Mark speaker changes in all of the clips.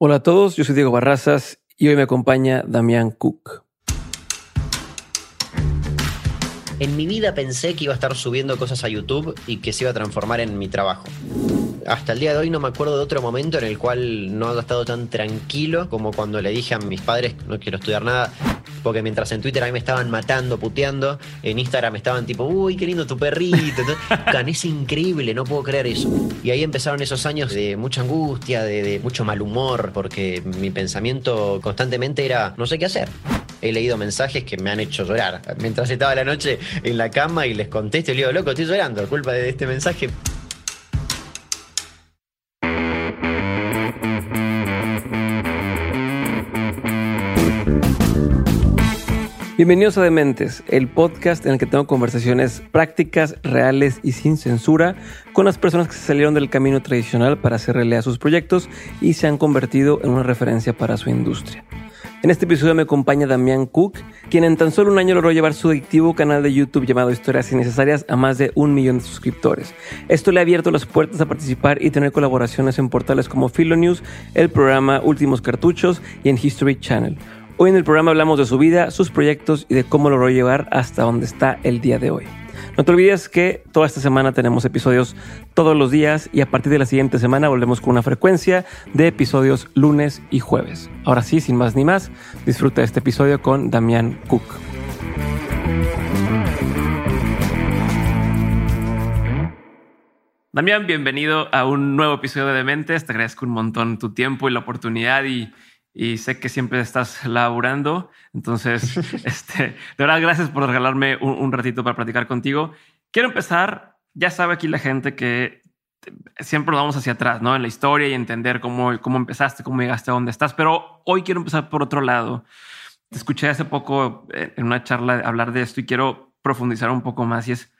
Speaker 1: Hola a todos, yo soy Diego Barrazas y hoy me acompaña Damián Cook.
Speaker 2: En mi vida pensé que iba a estar subiendo cosas a YouTube y que se iba a transformar en mi trabajo. Hasta el día de hoy no me acuerdo de otro momento en el cual no haya estado tan tranquilo como cuando le dije a mis padres no quiero estudiar nada, porque mientras en Twitter a mí me estaban matando, puteando, en Instagram me estaban tipo, uy, qué lindo tu perrito. es increíble, no puedo creer eso. Y ahí empezaron esos años de mucha angustia, de, de mucho mal humor, porque mi pensamiento constantemente era, no sé qué hacer he leído mensajes que me han hecho llorar. Mientras estaba la noche en la cama y les contesto y le digo, loco, estoy llorando, culpa de este mensaje.
Speaker 1: Bienvenidos a Dementes, el podcast en el que tengo conversaciones prácticas, reales y sin censura con las personas que se salieron del camino tradicional para hacer realidad sus proyectos y se han convertido en una referencia para su industria. En este episodio me acompaña Damián Cook, quien en tan solo un año logró llevar su adictivo canal de YouTube llamado Historias Innecesarias a más de un millón de suscriptores. Esto le ha abierto las puertas a participar y tener colaboraciones en portales como Philonews, el programa Últimos Cartuchos y en History Channel. Hoy en el programa hablamos de su vida, sus proyectos y de cómo logró llevar hasta donde está el día de hoy. No te olvides que toda esta semana tenemos episodios todos los días y a partir de la siguiente semana volvemos con una frecuencia de episodios lunes y jueves. Ahora sí, sin más ni más, disfruta este episodio con Damián Cook. Damián, bienvenido a un nuevo episodio de Dementes. Te agradezco un montón tu tiempo y la oportunidad y y sé que siempre estás laburando. Entonces, este, de verdad, gracias por regalarme un, ratito para platicar contigo. Quiero empezar, ya sabe aquí la gente que siempre vamos hacia atrás, ¿no? En la historia y entender cómo, cómo empezaste, cómo llegaste a donde estás. Pero hoy quiero empezar por otro lado. Te escuché hace poco eh, en una charla hablar de esto y quiero profundizar un poco más y es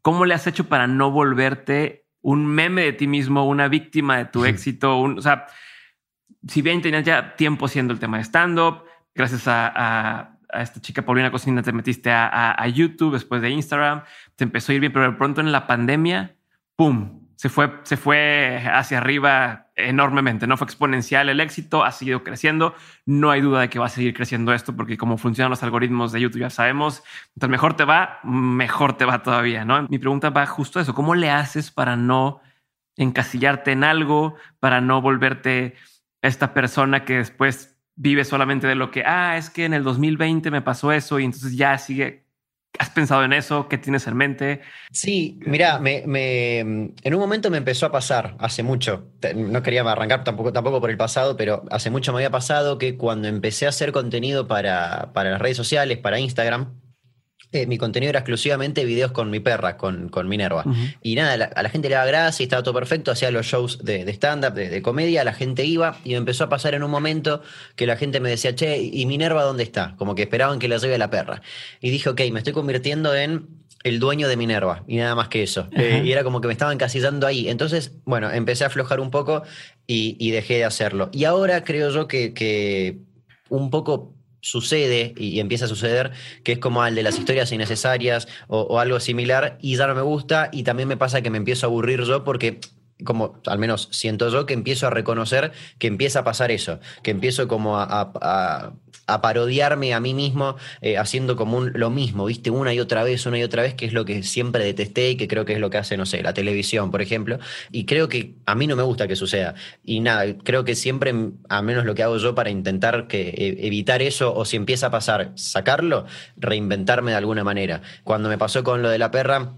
Speaker 1: cómo le has hecho para no volverte un meme de ti mismo, una víctima de tu éxito, un, o sea, si bien tenías ya tiempo haciendo el tema de stand-up, gracias a, esta chica Paulina Cocina te metiste a, YouTube después de Instagram, te empezó a ir bien, pero de pronto en la pandemia, ¡pum! Se fue, se fue hacia arriba enormemente, no fue exponencial el éxito, ha seguido creciendo. No hay duda de que va a seguir creciendo esto porque como funcionan los algoritmos de YouTube ya sabemos, entonces mejor te va, mejor te va todavía, ¿no? Mi pregunta va justo a eso, ¿cómo le haces para no encasillarte en algo, para no volverte esta persona que después vive solamente de lo que, ah, es que en el 2020 me pasó eso y entonces ya sigue. ¿Has pensado en eso? ¿Qué tienes en mente?
Speaker 2: Sí, mira, me, en un momento me empezó a pasar, hace mucho, no quería arrancar tampoco, tampoco por el pasado, pero hace mucho me había pasado que cuando empecé a hacer contenido para, para las redes sociales, para Instagram, eh, mi contenido era exclusivamente videos con mi perra, con, con Minerva. Y nada, a la gente le daba gracia y estaba todo perfecto, hacía los shows de, stand-up, de, comedia, la gente iba y me empezó a pasar en un momento que la gente me decía, che, ¿y Minerva dónde está? Como que esperaban que la lleve la perra. Y dije, ok, me estoy convirtiendo en el dueño de Minerva y nada más que eso. Eh, y era como que me estaban encasillando ahí. Entonces, bueno, empecé a aflojar un poco y, dejé de hacerlo. Y ahora creo yo que, que un poco sucede y, empieza a suceder, que es como al de las historias innecesarias o, algo similar, y ya no me gusta, y también me pasa que me empiezo a aburrir yo porque como al menos siento yo que empiezo a reconocer que empieza a pasar eso, que empiezo como a, a parodiarme a mí mismo eh, haciendo como un, lo mismo, viste, una y otra vez, una y otra vez, que es lo que siempre detesté y que creo que es lo que hace, no sé, la televisión, por ejemplo. Y creo que a mí no me gusta que suceda. Y nada, creo que siempre, a menos lo que hago yo para intentar que, e, evitar eso, o si empieza a pasar, sacarlo, reinventarme de alguna manera. Cuando me pasó con lo de la perra,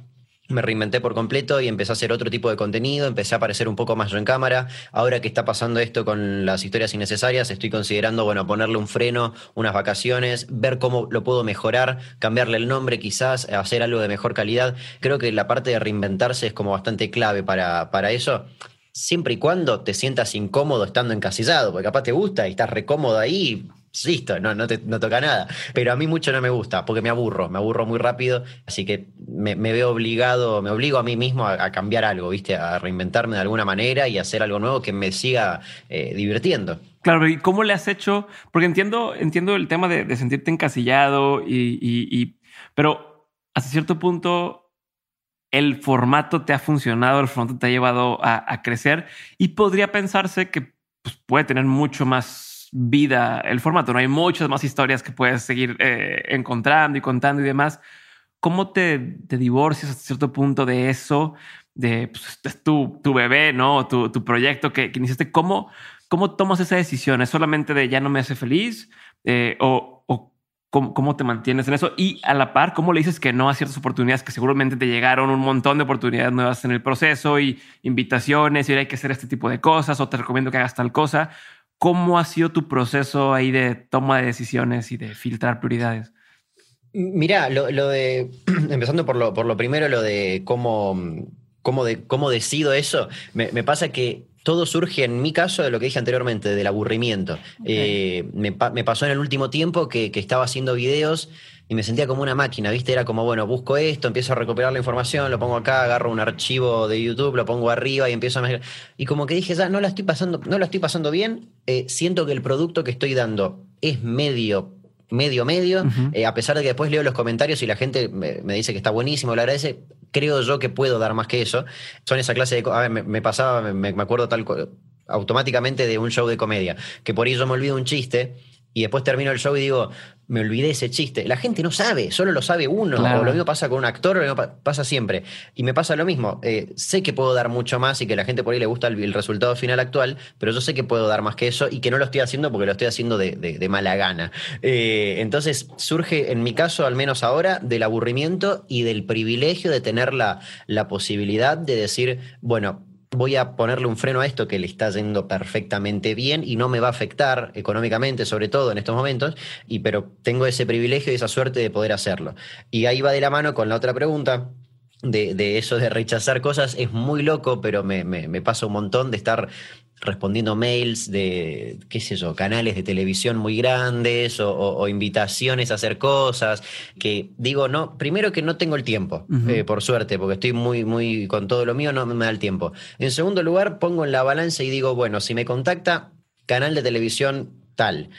Speaker 2: me reinventé por completo y empecé a hacer otro tipo de contenido, empecé a aparecer un poco más yo en cámara. Ahora que está pasando esto con las historias innecesarias, estoy considerando, bueno, ponerle un freno, unas vacaciones, ver cómo lo puedo mejorar, cambiarle el nombre quizás, hacer algo de mejor calidad. Creo que la parte de reinventarse es como bastante clave para, para eso. siempre y cuando te sientas incómodo estando encasillado, porque capaz te gusta y estás recómodo ahí, listo, no, no, te, no toca nada. Pero a mí mucho no me gusta, porque me aburro, me aburro muy rápido, así que me, veo obligado, me obligo a mí mismo a, cambiar algo, ¿viste? A reinventarme de alguna manera y hacer algo nuevo que me siga eh, divirtiendo.
Speaker 1: Claro, ¿y cómo le has hecho? Porque entiendo, entiendo el tema de, sentirte encasillado y, pero hasta cierto punto el formato te ha funcionado, el formato te ha llevado a, crecer y podría pensarse que pues, puede tener mucho más vida el formato. No hay muchas más historias que puedes seguir eh, encontrando y contando y demás. ¿Cómo te, divorcias hasta cierto punto de eso? De pues, tu, tu bebé, no tu, tu proyecto que, que, iniciaste. ¿Cómo, ¿Cómo tomas esa decisión? ¿Es solamente de ya no me hace feliz? Eh, o, o ¿Cómo, te mantienes en eso? Y a la par, ¿cómo le dices que no a ciertas oportunidades que seguramente te llegaron un montón de oportunidades nuevas en el proceso y invitaciones y hay que hacer este tipo de cosas o te recomiendo que hagas tal cosa? ¿Cómo ha sido tu proceso ahí de toma de decisiones y de filtrar prioridades?
Speaker 2: Mira, lo, de, empezando por lo, por lo primero, lo de cómo, cómo, de, cómo decido eso, me pasa que todo surge en mi caso de lo que dije anteriormente, del aburrimiento. Eh, me, pasó en el último tiempo que, estaba haciendo videos y me sentía como una máquina, ¿viste? Era como, bueno, busco esto, empiezo a recuperar la información, lo pongo acá, agarro un archivo de YouTube, lo pongo arriba y empiezo a mezclar. Y como que dije, ya no la estoy pasando, no la estoy pasando bien, eh, siento que el producto que estoy dando es medio medio medio, eh, a pesar de que después leo los comentarios y la gente me, me, dice que está buenísimo, le agradece, creo yo que puedo dar más que eso. Son esa clase de... A ver, me, pasaba, me, me, acuerdo tal automáticamente de un show de comedia, que por ello me olvido un chiste y después termino el show y digo, me olvidé ese chiste. La gente no sabe, solo lo sabe uno. O lo mismo pasa con un actor, lo mismo pasa siempre. Y me pasa lo mismo. Eh, sé que puedo dar mucho más y que a la gente por ahí le gusta el, resultado final actual, pero yo sé que puedo dar más que eso y que no lo estoy haciendo porque lo estoy haciendo de, mala gana. Eh, entonces surge, en mi caso, al menos ahora, del aburrimiento y del privilegio de tener la, la posibilidad de decir, bueno, voy a ponerle un freno a esto que le está yendo perfectamente bien y no me va a afectar económicamente, sobre todo en estos momentos, y, pero tengo ese privilegio y esa suerte de poder hacerlo. Y ahí va de la mano con la otra pregunta, de, eso de rechazar cosas es muy loco, pero me, me, pasa un montón de estar respondiendo mails de, qué sé yo, canales de televisión muy grandes o, invitaciones a hacer cosas, que digo, no, primero que no tengo el tiempo, eh, por suerte, porque estoy muy, muy, con todo lo mío no me da el tiempo. En segundo lugar, pongo en la balanza y digo, bueno, si me contacta canal de televisión tal,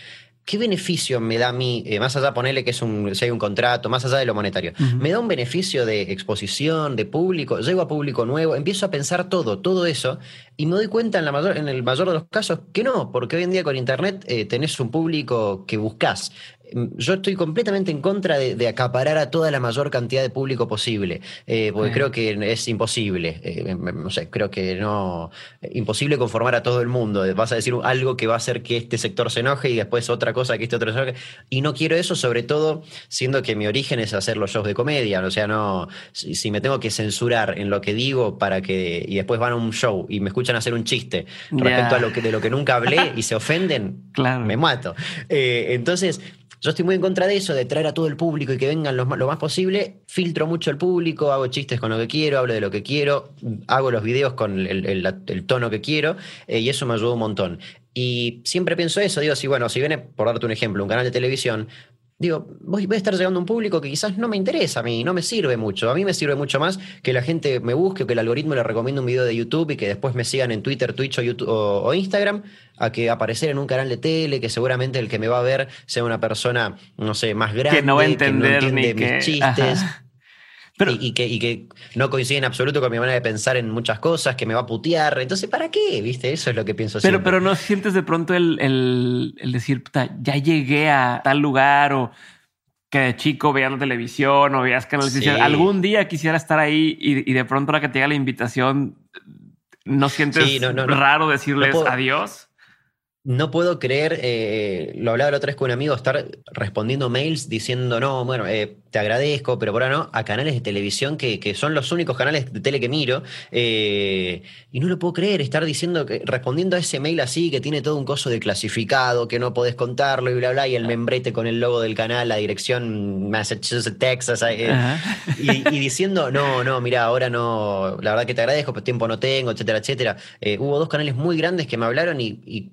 Speaker 2: ¿qué beneficio me da a mí, eh, más allá de ponerle que es un, si hay un contrato, más allá de lo monetario? ¿Me da un beneficio de exposición, de público? ¿Llego a público nuevo? Empiezo a pensar todo, todo eso, y me doy cuenta en, la mayor, en el mayor de los casos que no, porque hoy en día con Internet eh, tenés un público que buscas. Mm, yo estoy completamente en contra de, acaparar a toda la mayor cantidad de público posible, eh, porque creo que es imposible. Eh, no sé, creo que no. Imposible conformar a todo el mundo. Vas a decir algo que va a hacer que este sector se enoje y después otra cosa que este otro se enoje. Y no quiero eso, sobre todo siendo que mi origen es hacer los shows de comedia. O sea, no. Si, me tengo que censurar en lo que digo para que. y después van a un show y me escuchan hacer un chiste respecto a lo que, de lo que nunca hablé y se ofenden, me mato. Eh, entonces. Yo estoy muy en contra de eso, de traer a todo el público y que vengan lo, más posible. Filtro mucho el público, hago chistes con lo que quiero, hablo de lo que quiero, hago los videos con el, tono que quiero eh, y eso me ayuda un montón. Y siempre pienso eso, digo, si bueno, si viene, por darte un ejemplo, un canal de televisión, digo, voy, a estar llegando a un público que quizás no me interesa a mí, no me sirve mucho. A mí me sirve mucho más que la gente me busque o que el algoritmo le recomiende un video de YouTube y que después me sigan en Twitter, Twitch o, YouTube, o, Instagram, a que aparecer en un canal de tele, que seguramente el que me va a ver sea una persona, no sé, más grande,
Speaker 1: que no va a entender mis
Speaker 2: chistes y, que, y, que, no coincide en absoluto con mi manera de pensar en muchas cosas, que me va a putear. Entonces, ¿para qué? ¿Viste? Eso es lo que pienso
Speaker 1: pero,
Speaker 2: siempre.
Speaker 1: Pero no sientes de pronto el, el, decir, puta, ya llegué a tal lugar o que de chico veías la televisión o veías canales sí. algún día quisiera estar ahí y, de pronto ahora que te llega la invitación, ¿no sientes raro decirles adiós?
Speaker 2: No puedo creer, eh, lo hablaba la otra vez con un amigo, estar respondiendo mails diciendo, no, bueno, eh, te agradezco, pero por ahora no, a canales de televisión que, que son los únicos canales de tele que miro. Eh, y no lo puedo creer, estar diciendo, que, respondiendo a ese mail así, que tiene todo un coso de clasificado, que no podés contarlo y bla, bla, y el membrete con el logo del canal, la dirección Massachusetts, Texas, y, y, diciendo, no, no, mira, ahora no, la verdad que te agradezco, pero tiempo no tengo, etcétera, etcétera. hubo dos canales muy grandes que me hablaron y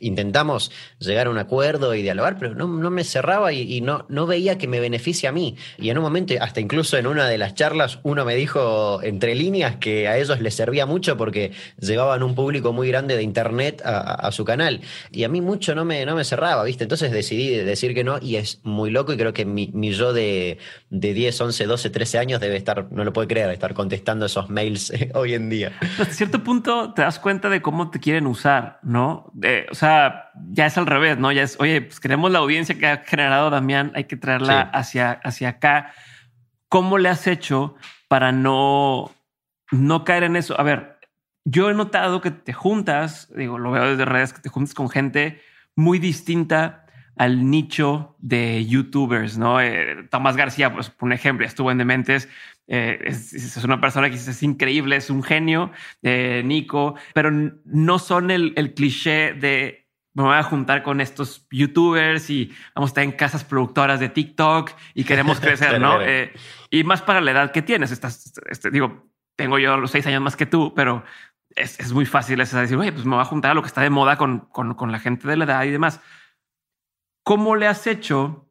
Speaker 2: intentamos llegar a un acuerdo y dialogar, pero no, me cerraba y, no, veía que me beneficie a mí. Y en un momento, hasta incluso en una de las charlas, uno me dijo entre líneas que a ellos les servía mucho porque llevaban un público muy grande de internet a, su canal. Y a mí mucho no me, no me cerraba, ¿viste? Entonces decidí decir que no y es muy loco y creo que mi, yo de, de 10, 11, 12, 13 años debe estar, no lo puede creer, estar contestando esos mails hoy en día.
Speaker 1: Hasta cierto punto te das cuenta de cómo te quieren usar, ¿no? o sea, ya es al revés, ¿no? Ya es, oye, pues queremos la audiencia que ha generado Damián, hay que traerla hacia, hacia acá. ¿Cómo le has hecho para no, no caer en eso? A ver, yo he notado que te juntas, digo, lo veo desde redes, que te juntas con gente muy distinta al nicho de youtubers, ¿no? Eh, Tomás García, pues, por un ejemplo, estuvo en Dementes, eh, es, una persona que es, increíble, es un genio, eh, Nico, pero no son el, el, cliché de me voy a juntar con estos youtubers y vamos a estar en casas productoras de TikTok y queremos crecer, ¿no? Eh, y más para la edad que tienes. Estás, este, digo, tengo yo los seis años más que tú, pero es, es muy fácil es decir, oye, pues me voy a juntar a lo que está de moda con, con, con la gente de la edad y demás. ¿Cómo le has hecho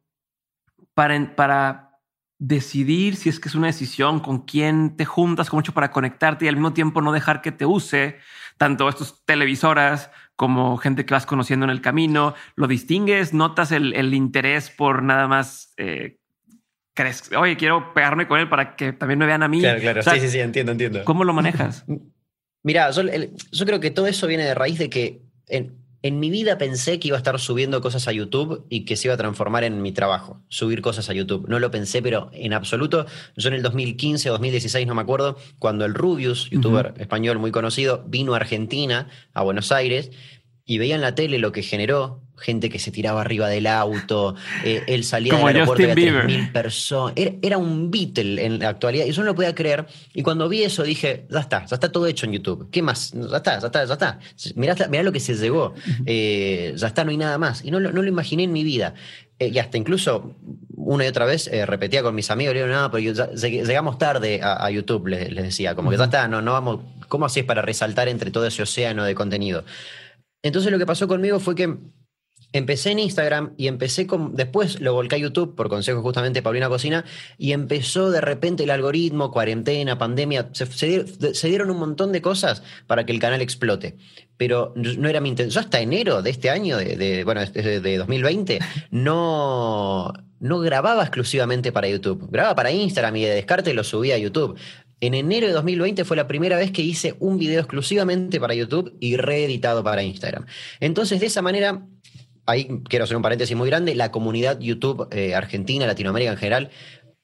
Speaker 1: para, para decidir si es que es una decisión, con quién te juntas, con mucho para conectarte y al mismo tiempo no dejar que te use tanto estos televisoras como gente que vas conociendo en el camino. ¿Lo distingues? ¿Notas el, interés por nada más? Eh, crees, oye, quiero pegarme con él para que también me vean a mí.
Speaker 2: Claro, claro. sí, sí, sí, entiendo, entiendo.
Speaker 1: ¿Cómo lo manejas?
Speaker 2: Mira, yo, yo creo que todo eso viene de raíz de que en, en mi vida pensé que iba a estar subiendo cosas a YouTube y que se iba a transformar en mi trabajo, subir cosas a YouTube. No lo pensé, pero en absoluto. Yo en el 2015 o 2016, no me acuerdo, cuando el Rubius, youtuber español muy conocido, vino a Argentina, a Buenos Aires, y veía en la tele lo que generó, gente que se tiraba arriba del auto, eh, él salía del aeropuerto de 3.000 personas, era, un Beatle en la actualidad, y yo no lo podía creer, y cuando vi eso dije, ya está, ya está todo hecho en YouTube, ¿qué más? Ya está, ya está, ya está, mirá, lo que se llegó, eh, ya está, no hay nada más, y no, no lo imaginé en mi vida. Eh, y hasta incluso una y otra vez repetía con mis amigos, le digo, no, pero llegamos tarde a, YouTube, les, decía, como que ya está, no, no vamos, ¿cómo es para resaltar entre todo ese océano de contenido? Entonces lo que pasó conmigo fue que empecé en Instagram y empecé con. Después lo volqué a YouTube por consejo justamente de Paulina Cocina y empezó de repente el algoritmo, cuarentena, pandemia. Se, dieron un montón de cosas para que el canal explote. Pero no era mi intención. Yo hasta enero de este año, de, bueno, de, de 2020, no, no grababa exclusivamente para YouTube. Grababa para Instagram y de descarte lo subía a YouTube. En enero de 2020 fue la primera vez que hice un video exclusivamente para YouTube y reeditado para Instagram. Entonces, de esa manera, ahí quiero hacer un paréntesis muy grande, la comunidad YouTube eh, argentina, Latinoamérica en general,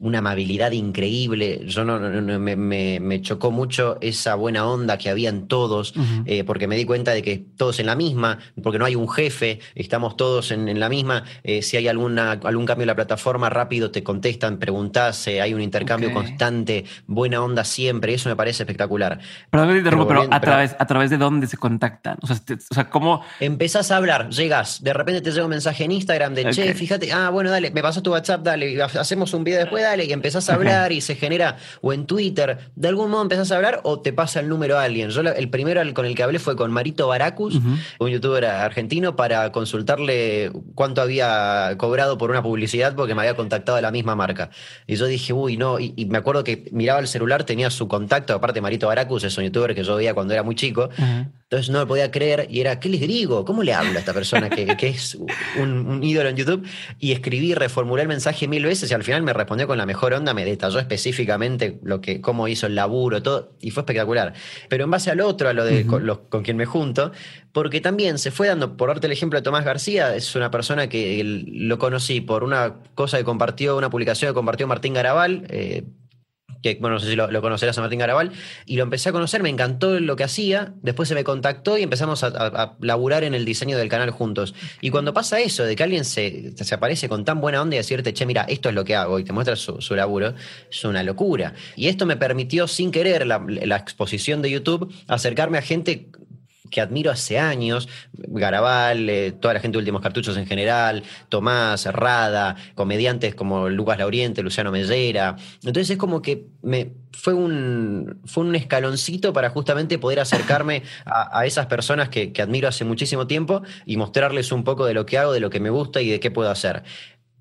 Speaker 2: una amabilidad increíble. Yo no, me, chocó mucho esa buena onda que había en todos, eh, porque me di cuenta de que todos en la misma, porque no hay un jefe, estamos todos en, la misma. Eh, si hay alguna, algún cambio en la plataforma, rápido te contestan, preguntás, eh, hay un intercambio constante, buena onda siempre, eso me parece espectacular.
Speaker 1: Perdón te interrumpo, pero, a, través, a través de dónde se contactan. O sea, o sea, ¿cómo?
Speaker 2: Empezás a hablar, llegas, de repente te llega un mensaje en Instagram de, che, fíjate, ah, bueno, dale, me pasó tu WhatsApp, dale, hacemos un video después dale, y empezás a hablar y se genera, o en Twitter, de algún modo empezás a hablar o te pasa el número a alguien. Yo el primero con el que hablé fue con Marito Baracus, un youtuber argentino, para consultarle cuánto había cobrado por una publicidad porque me había contactado de la misma marca. Y yo dije, uy, no, y, me acuerdo que miraba el celular, tenía su contacto, aparte Marito Baracus es un youtuber que yo veía cuando era muy chico, entonces no lo podía creer y era, ¿qué les digo? ¿Cómo le hablo a esta persona que, que es un, un ídolo en YouTube? Y escribí, reformulé el mensaje mil veces y al final me respondió con la mejor onda me detalló específicamente lo que, cómo hizo el laburo, todo, y fue espectacular. Pero en base al otro, a lo de con, quien me junto, porque también se fue dando, por darte el ejemplo de Tomás García, es una persona que lo conocí por una cosa que compartió, una publicación que compartió Martín Garabal. Eh, que bueno, no sé si lo, conocerás a Martín Garabal, y lo empecé a conocer, me encantó lo que hacía, después se me contactó y empezamos a, laburar en el diseño del canal juntos. Y cuando pasa eso, de que alguien se, se, aparece con tan buena onda y decirte, che, mira, esto es lo que hago, y te muestra su, laburo, es una locura. Y esto me permitió, sin querer, la, la exposición de YouTube, acercarme a gente que admiro hace años, Garabal, eh, toda la gente de Últimos Cartuchos en general, Tomás, Rada, comediantes como Lucas Lauriente, Luciano Mellera. Entonces es como que me, fue, un, fue un escaloncito para justamente poder acercarme a, esas personas que, que admiro hace muchísimo tiempo y mostrarles un poco de lo que hago, de lo que me gusta y de qué puedo hacer.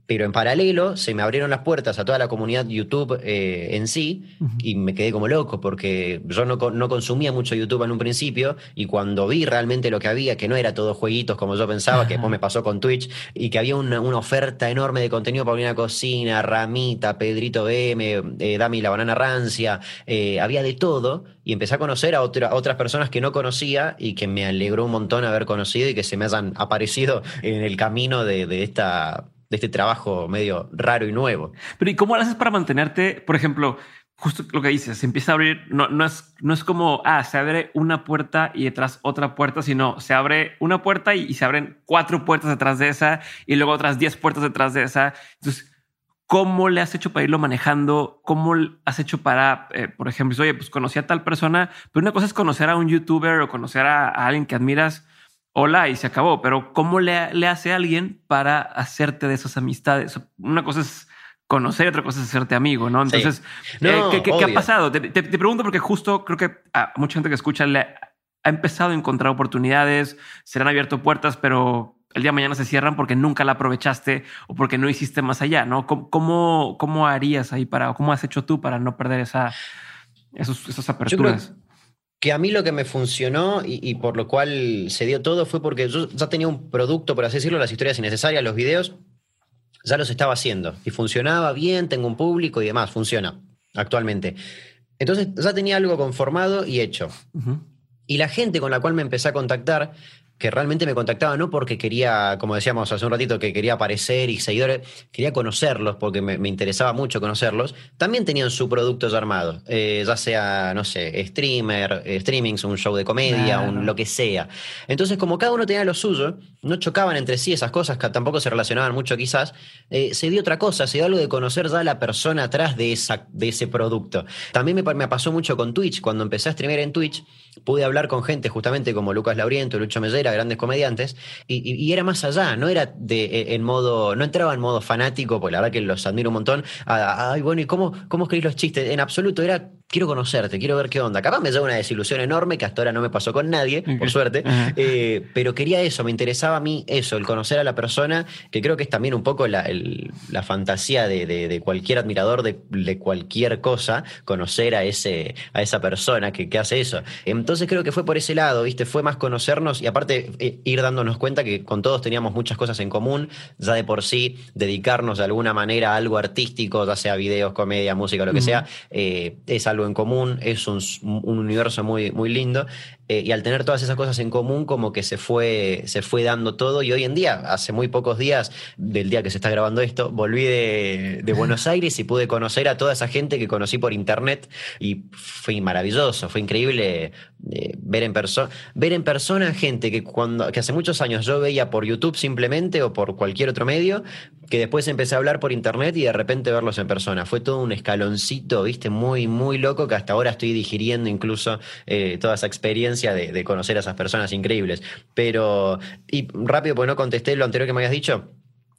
Speaker 2: Pero en paralelo se me abrieron las puertas a toda la comunidad YouTube eh, en sí y me quedé como loco porque yo no, no, consumía mucho YouTube en un principio y cuando vi realmente lo que había, que no era todo jueguitos como yo pensaba, que después me pasó con Twitch y que había una, oferta enorme de contenido para una Cocina, Ramita, Pedrito BM, eh, Dami la Banana Rancia, eh, había de todo y empecé a conocer a, otras personas que no conocía y que me alegró un montón haber conocido y que se me hayan aparecido en el camino de, de esta de este trabajo medio raro y nuevo.
Speaker 1: Pero ¿y cómo lo haces para mantenerte? Por ejemplo, justo lo que dices, se empieza a abrir, no, no, es, no es como, ah, se abre una puerta y detrás otra puerta, sino se abre una puerta y, se abren cuatro puertas detrás de esa y luego otras diez puertas detrás de esa. Entonces, ¿cómo le has hecho para irlo manejando? ¿Cómo has hecho para, eh, por ejemplo, oye, pues conocí a tal persona, pero una cosa es conocer a un youtuber o conocer a alguien que admiras hola y se acabó. Pero ¿cómo le, le hace alguien para hacerte de esas amistades? Una cosa es conocer, otra cosa es hacerte amigo, ¿no? Entonces, eh, ¿qué, ha pasado? Te, pregunto porque justo creo que a mucha gente que escucha le ha empezado a encontrar oportunidades, se le han abierto puertas, pero el día de mañana se cierran porque nunca la aprovechaste o porque no hiciste más allá, ¿no? ¿Cómo, cómo, harías ahí para, o cómo has hecho tú para no perder esa, esos, esas aperturas?
Speaker 2: Que a mí lo que me funcionó y, por lo cual se dio todo fue porque yo ya tenía un producto, por así decirlo, las historias innecesarias, los videos, ya los estaba haciendo y funcionaba bien, tengo un público y demás, funciona actualmente. Entonces ya tenía algo conformado y hecho. Y la gente con la cual me empecé a contactar que realmente me contactaba no porque quería, como decíamos hace un ratito, que quería aparecer y seguidores, quería conocerlos porque me, interesaba mucho conocerlos, también tenían su producto ya armado, eh, ya sea, no sé, streamer, eh, streamings, un show de comedia, un, lo que sea. Entonces, como cada uno tenía lo suyo, no chocaban entre sí esas cosas, que tampoco se relacionaban mucho quizás, eh, se dio otra cosa, se dio algo de conocer ya a la persona atrás de, esa, de ese producto. También me, me pasó mucho con Twitch, cuando empecé a streamer en Twitch, pude hablar con gente justamente como Lucas Lauriento, Lucho Mellera, grandes comediantes, y, era más allá, no era de, e, en modo, no entraba en modo fanático, porque la verdad que los admiro un montón, ay, bueno, ¿y cómo, cómo escribís los chistes? En absoluto, era quiero conocerte, quiero ver qué onda. Capaz me lleva una desilusión enorme que hasta ahora no me pasó con nadie, por suerte, eh, pero quería eso, me interesaba a mí eso, el conocer a la persona, que creo que es también un poco la, fantasía de, cualquier admirador de, cualquier cosa, conocer a, ese, a esa persona que, que, hace eso. Entonces creo que fue por ese lado, ¿viste? Fue más conocernos y aparte eh, ir dándonos cuenta que con todos teníamos muchas cosas en común, ya de por sí, dedicarnos de alguna manera a algo artístico, ya sea videos, comedia, música, lo que sea, eh, es algo en común, es un, universo muy, muy lindo. Eh, y al tener todas esas cosas en común, como que se fue, se fue due todo. Y hoy en día, hace muy pocos días, del día que se está grabando esto, volví de, de Buenos Aires y pude conocer a toda esa gente que conocí por internet. Y fue maravilloso, fue increíble eh, ver en persona ver en persona gente que cuando que hace muchos años yo veía por YouTube simplemente o por cualquier otro medio que después empecé a hablar por internet y de repente verlos en persona fue todo un escaloncito viste muy muy loco que hasta ahora estoy digiriendo incluso eh, toda esa experiencia de, conocer a esas personas increíbles. Pero y rápido porque no contesté lo anterior que me habías dicho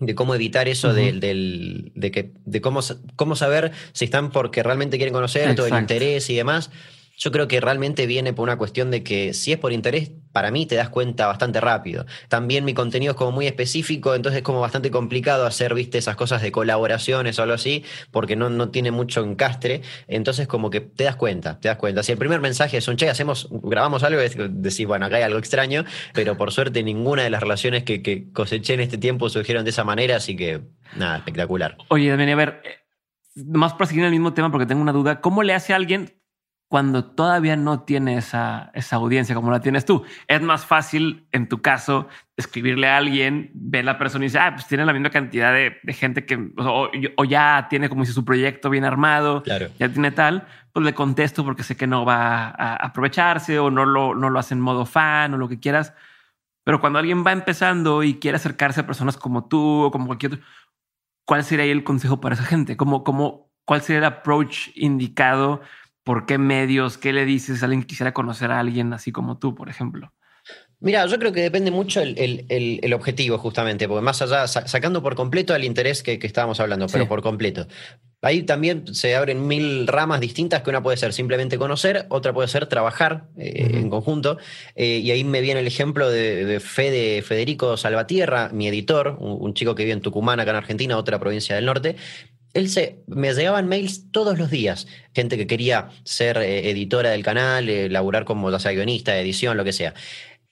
Speaker 2: de cómo evitar eso de, del, de, que, de cómo, cómo saber si están porque realmente quieren conocer, todo el interés y demás. Yo creo que realmente viene por una cuestión de que si es por interés, para mí te das cuenta bastante rápido. También mi contenido es como muy específico, entonces es como bastante complicado hacer, viste, esas cosas de colaboraciones o algo así, porque no, no tiene mucho encastre. Entonces como que te das cuenta, te das cuenta. Si el primer mensaje es un, che, hacemos, grabamos algo, decís, bueno, acá hay algo extraño, pero por suerte ninguna de las relaciones que, coseché en este tiempo surgieron de esa manera, así que nada, espectacular.
Speaker 1: Oye, Damián, a ver, más para seguir en el mismo tema, porque tengo una duda, ¿cómo le hace a alguien cuando todavía no tiene esa, esa audiencia como la tienes tú. Es más fácil, en tu caso, escribirle a alguien, ver la persona y dice, ah, pues tiene la misma cantidad de, gente que, o, ya tiene como si su proyecto bien armado, ya tiene tal, pues le contesto porque sé que no va a aprovecharse o no lo, no lo hace en modo fan o lo que quieras. Pero cuando alguien va empezando y quiere acercarse a personas como tú o como cualquier otro, ¿cuál sería el consejo para esa gente? ¿Cómo, cómo, ¿Cuál sería el approach indicado? ¿Por qué medios? ¿Qué le dices a alguien que quisiera conocer a alguien así como tú, por ejemplo?
Speaker 2: Mira, yo creo que depende mucho el, objetivo, justamente, porque más allá, sacando por completo el interés que, estábamos hablando, pero por completo. Ahí también se abren mil ramas distintas que una puede ser simplemente conocer, otra puede ser trabajar eh, en conjunto. Eh, y ahí me viene el ejemplo de, Fede, Federico Salvatierra, mi editor, un, chico que vive en Tucumán, acá en Argentina, otra provincia del norte, él se, me llegaban mails todos los días, gente que quería ser eh, editora del canal, laburar como ya sea guionista, edición, lo que sea.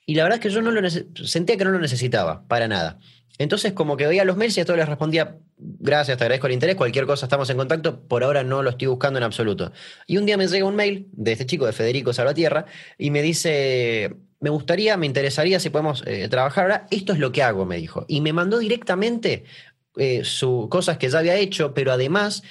Speaker 2: Y la verdad es que yo no lo sentía que no lo necesitaba, para nada. Entonces, como que veía los mails y a todos les respondía, gracias, te agradezco el interés, cualquier cosa estamos en contacto, por ahora no lo estoy buscando en absoluto. Y un día me llega un mail de este chico, de Federico Salvatierra, y me dice, me gustaría, me interesaría si podemos eh, trabajar ahora, esto es lo que hago, me dijo. Y me mandó directamente eh, su, cosas que ya había hecho, pero además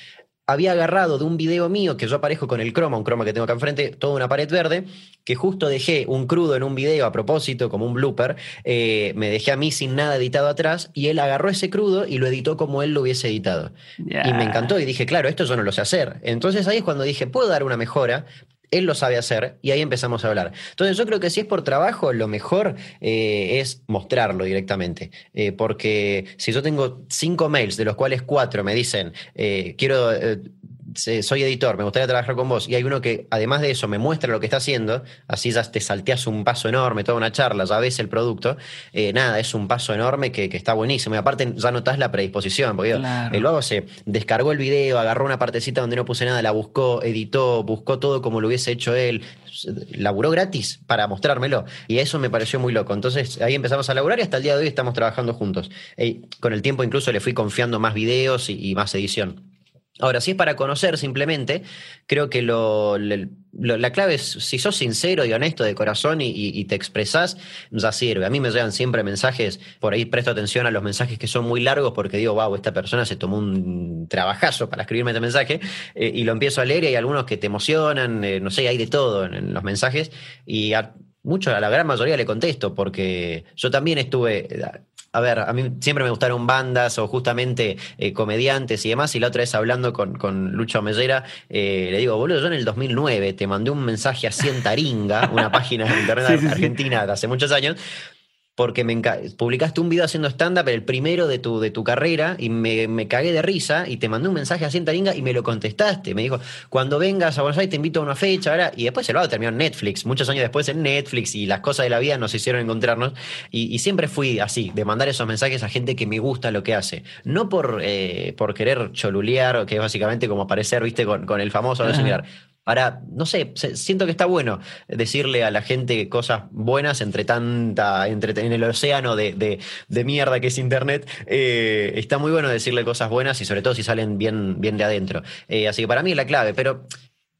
Speaker 2: había agarrado de un video mío que yo aparezco con el croma, un croma que tengo acá enfrente, toda una pared verde, que justo dejé un crudo en un video a propósito, como un blooper, eh, me dejé a mí sin nada editado atrás y él agarró ese crudo y lo editó como él lo hubiese editado. Y me encantó y dije, claro, esto yo no lo sé hacer. Entonces ahí es cuando dije, puedo dar una mejora, él lo sabe hacer y ahí empezamos a hablar. Entonces yo creo que si es por trabajo, lo mejor eh, es mostrarlo directamente, eh, porque si yo tengo cinco mails, de los cuales cuatro me dicen, eh, quiero soy editor, me gustaría trabajar con vos, y hay uno que además de eso me muestra lo que está haciendo, así ya te salteas un paso enorme, toda una charla, ya ves el producto, eh, nada, es un paso enorme que, está buenísimo. Y aparte ya notas la predisposición, porque el luego se descargó el video, agarró una partecita donde no puse nada, la buscó, editó, buscó todo como lo hubiese hecho él, laburó gratis para mostrármelo. Y eso me pareció muy loco. Entonces ahí empezamos a laburar y hasta el día de hoy estamos trabajando juntos. con el tiempo incluso le fui confiando más videos y más edición. Ahora, si es para conocer simplemente, creo que lo, la clave es, si sos sincero y honesto de corazón y, te expresás, ya sirve. A mí me llegan siempre mensajes, por ahí presto atención a los mensajes que son muy largos porque digo, wow, esta persona se tomó un trabajazo para escribirme este mensaje eh, y lo empiezo a leer y hay algunos que te emocionan, eh, no sé, hay de todo en, los mensajes y a, mucho, a la gran mayoría le contesto porque yo también estuve a ver, a mí siempre me gustaron bandas o justamente eh, comediantes y demás, y la otra vez hablando con, con Lucho Mellera, eh, le digo, boludo, yo en el 2009 te mandé un mensaje así en Taringa, una página de internet argentina de hace muchos años, porque me publicaste un video haciendo stand-up, el primero de tu, de tu carrera, y me, me, cagué de risa y te mandé un mensaje así en Taringa y me lo contestaste. Me dijo, cuando vengas a Buenos Aires te invito a una fecha, ¿verdad? y después se lo terminó en Netflix, muchos años después en Netflix, y las cosas de la vida nos hicieron encontrarnos. Y, siempre fui así, de mandar esos mensajes a gente que me gusta lo que hace. No por, eh, por querer cholulear, que es básicamente como aparecer, viste, con, con el famoso, no sé, para, no sé, siento que está bueno decirle a la gente cosas buenas entre tanta, entre, en el océano de, mierda que es Internet. Eh, está muy bueno decirle cosas buenas y sobre todo si salen bien, bien de adentro. Eh, así que para mí es la clave, pero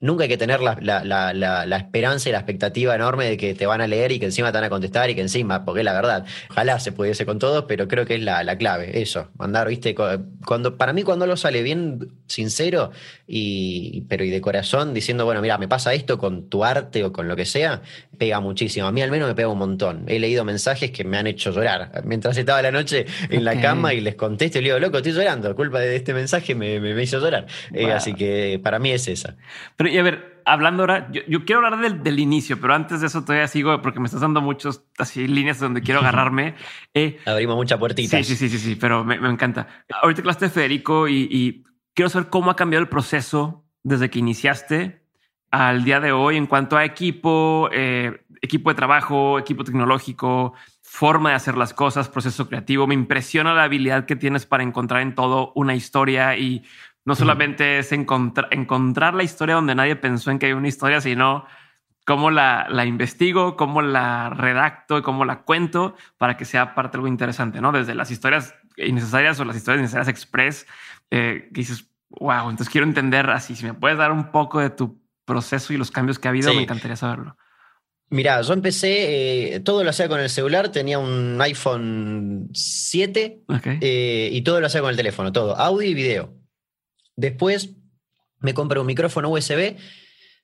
Speaker 2: nunca hay que tener la, la, esperanza y la expectativa enorme de que te van a leer y que encima te van a contestar y que encima, porque es la verdad, ojalá se pudiese con todos, pero creo que es la, clave, eso, mandar, viste, cuando, para mí cuando lo sale bien sincero y, pero y de corazón, diciendo, bueno, mira, me pasa esto con tu arte o con lo que sea, pega muchísimo. A mí al menos me pega un montón. He leído mensajes que me han hecho llorar. Mientras estaba la noche en la cama y les contesto y le digo, loco, estoy llorando, culpa de este mensaje me, me, hizo llorar. Eh, así que para mí es esa.
Speaker 1: Pero y a ver, hablando ahora, yo, quiero hablar del, del, inicio, pero antes de eso todavía sigo porque me estás dando muchas así líneas donde quiero agarrarme.
Speaker 2: Eh, Abrimos muchas puertitas.
Speaker 1: Sí, sí, sí, sí, pero me, me encanta. Ahorita hablaste de Federico y, y quiero saber cómo ha cambiado el proceso desde que iniciaste al día de hoy en cuanto a equipo, eh, equipo de trabajo, equipo tecnológico, forma de hacer las cosas, proceso creativo. Me impresiona la habilidad que tienes para encontrar en todo una historia y no solamente es encontrar la historia donde nadie pensó en que hay una historia, sino cómo la, la, investigo, cómo la redacto y cómo la cuento para que sea parte de algo interesante, ¿no? Desde las historias innecesarias o las historias necesarias express, eh, que dices, wow, entonces quiero entender así, si me puedes dar un poco de tu proceso y los cambios que ha habido, me encantaría saberlo.
Speaker 2: Mirá, yo empecé, eh, todo lo hacía con el celular, tenía un iPhone 7 eh, y todo lo hacía con el teléfono, todo, audio y video. Después me compré un micrófono USB,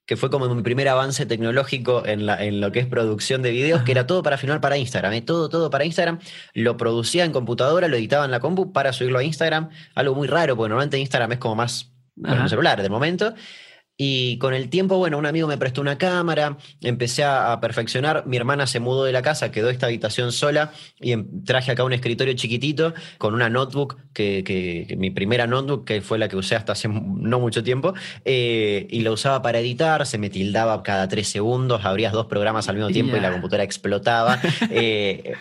Speaker 2: que fue como mi primer avance tecnológico en, la, en lo que es producción de videos, que era todo para filmar para Instagram, ¿eh? todo, todo para Instagram. Lo producía en computadora, lo editaba en la compu para subirlo a Instagram, algo muy raro, porque normalmente Instagram es como más con el celular de momento. Y con el tiempo, bueno, un amigo me prestó una cámara, empecé a, perfeccionar, mi hermana se mudó de la casa, quedó esta habitación sola y em, traje acá un escritorio chiquitito con una notebook, que, mi primera notebook, que fue la que usé hasta hace no mucho tiempo, eh, y la usaba para editar, se me tildaba cada tres segundos, abrías dos programas al mismo tiempo y la computadora explotaba. Eh,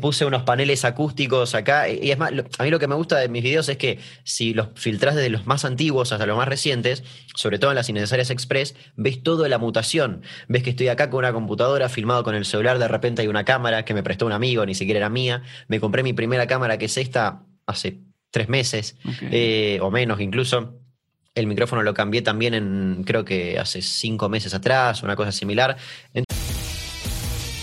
Speaker 2: puse unos paneles acústicos acá. Y es más, a mí lo que me gusta de mis videos es que si los filtras desde los más antiguos hasta los más recientes, sobre todo en las innecesarias express, ves toda la mutación. Ves que estoy acá con una computadora, filmado con el celular, de repente hay una cámara que me prestó un amigo, ni siquiera era mía. Me compré mi primera cámara, que es esta, hace tres meses, eh, o menos incluso. El micrófono lo cambié también en, creo que hace cinco meses atrás, una cosa similar.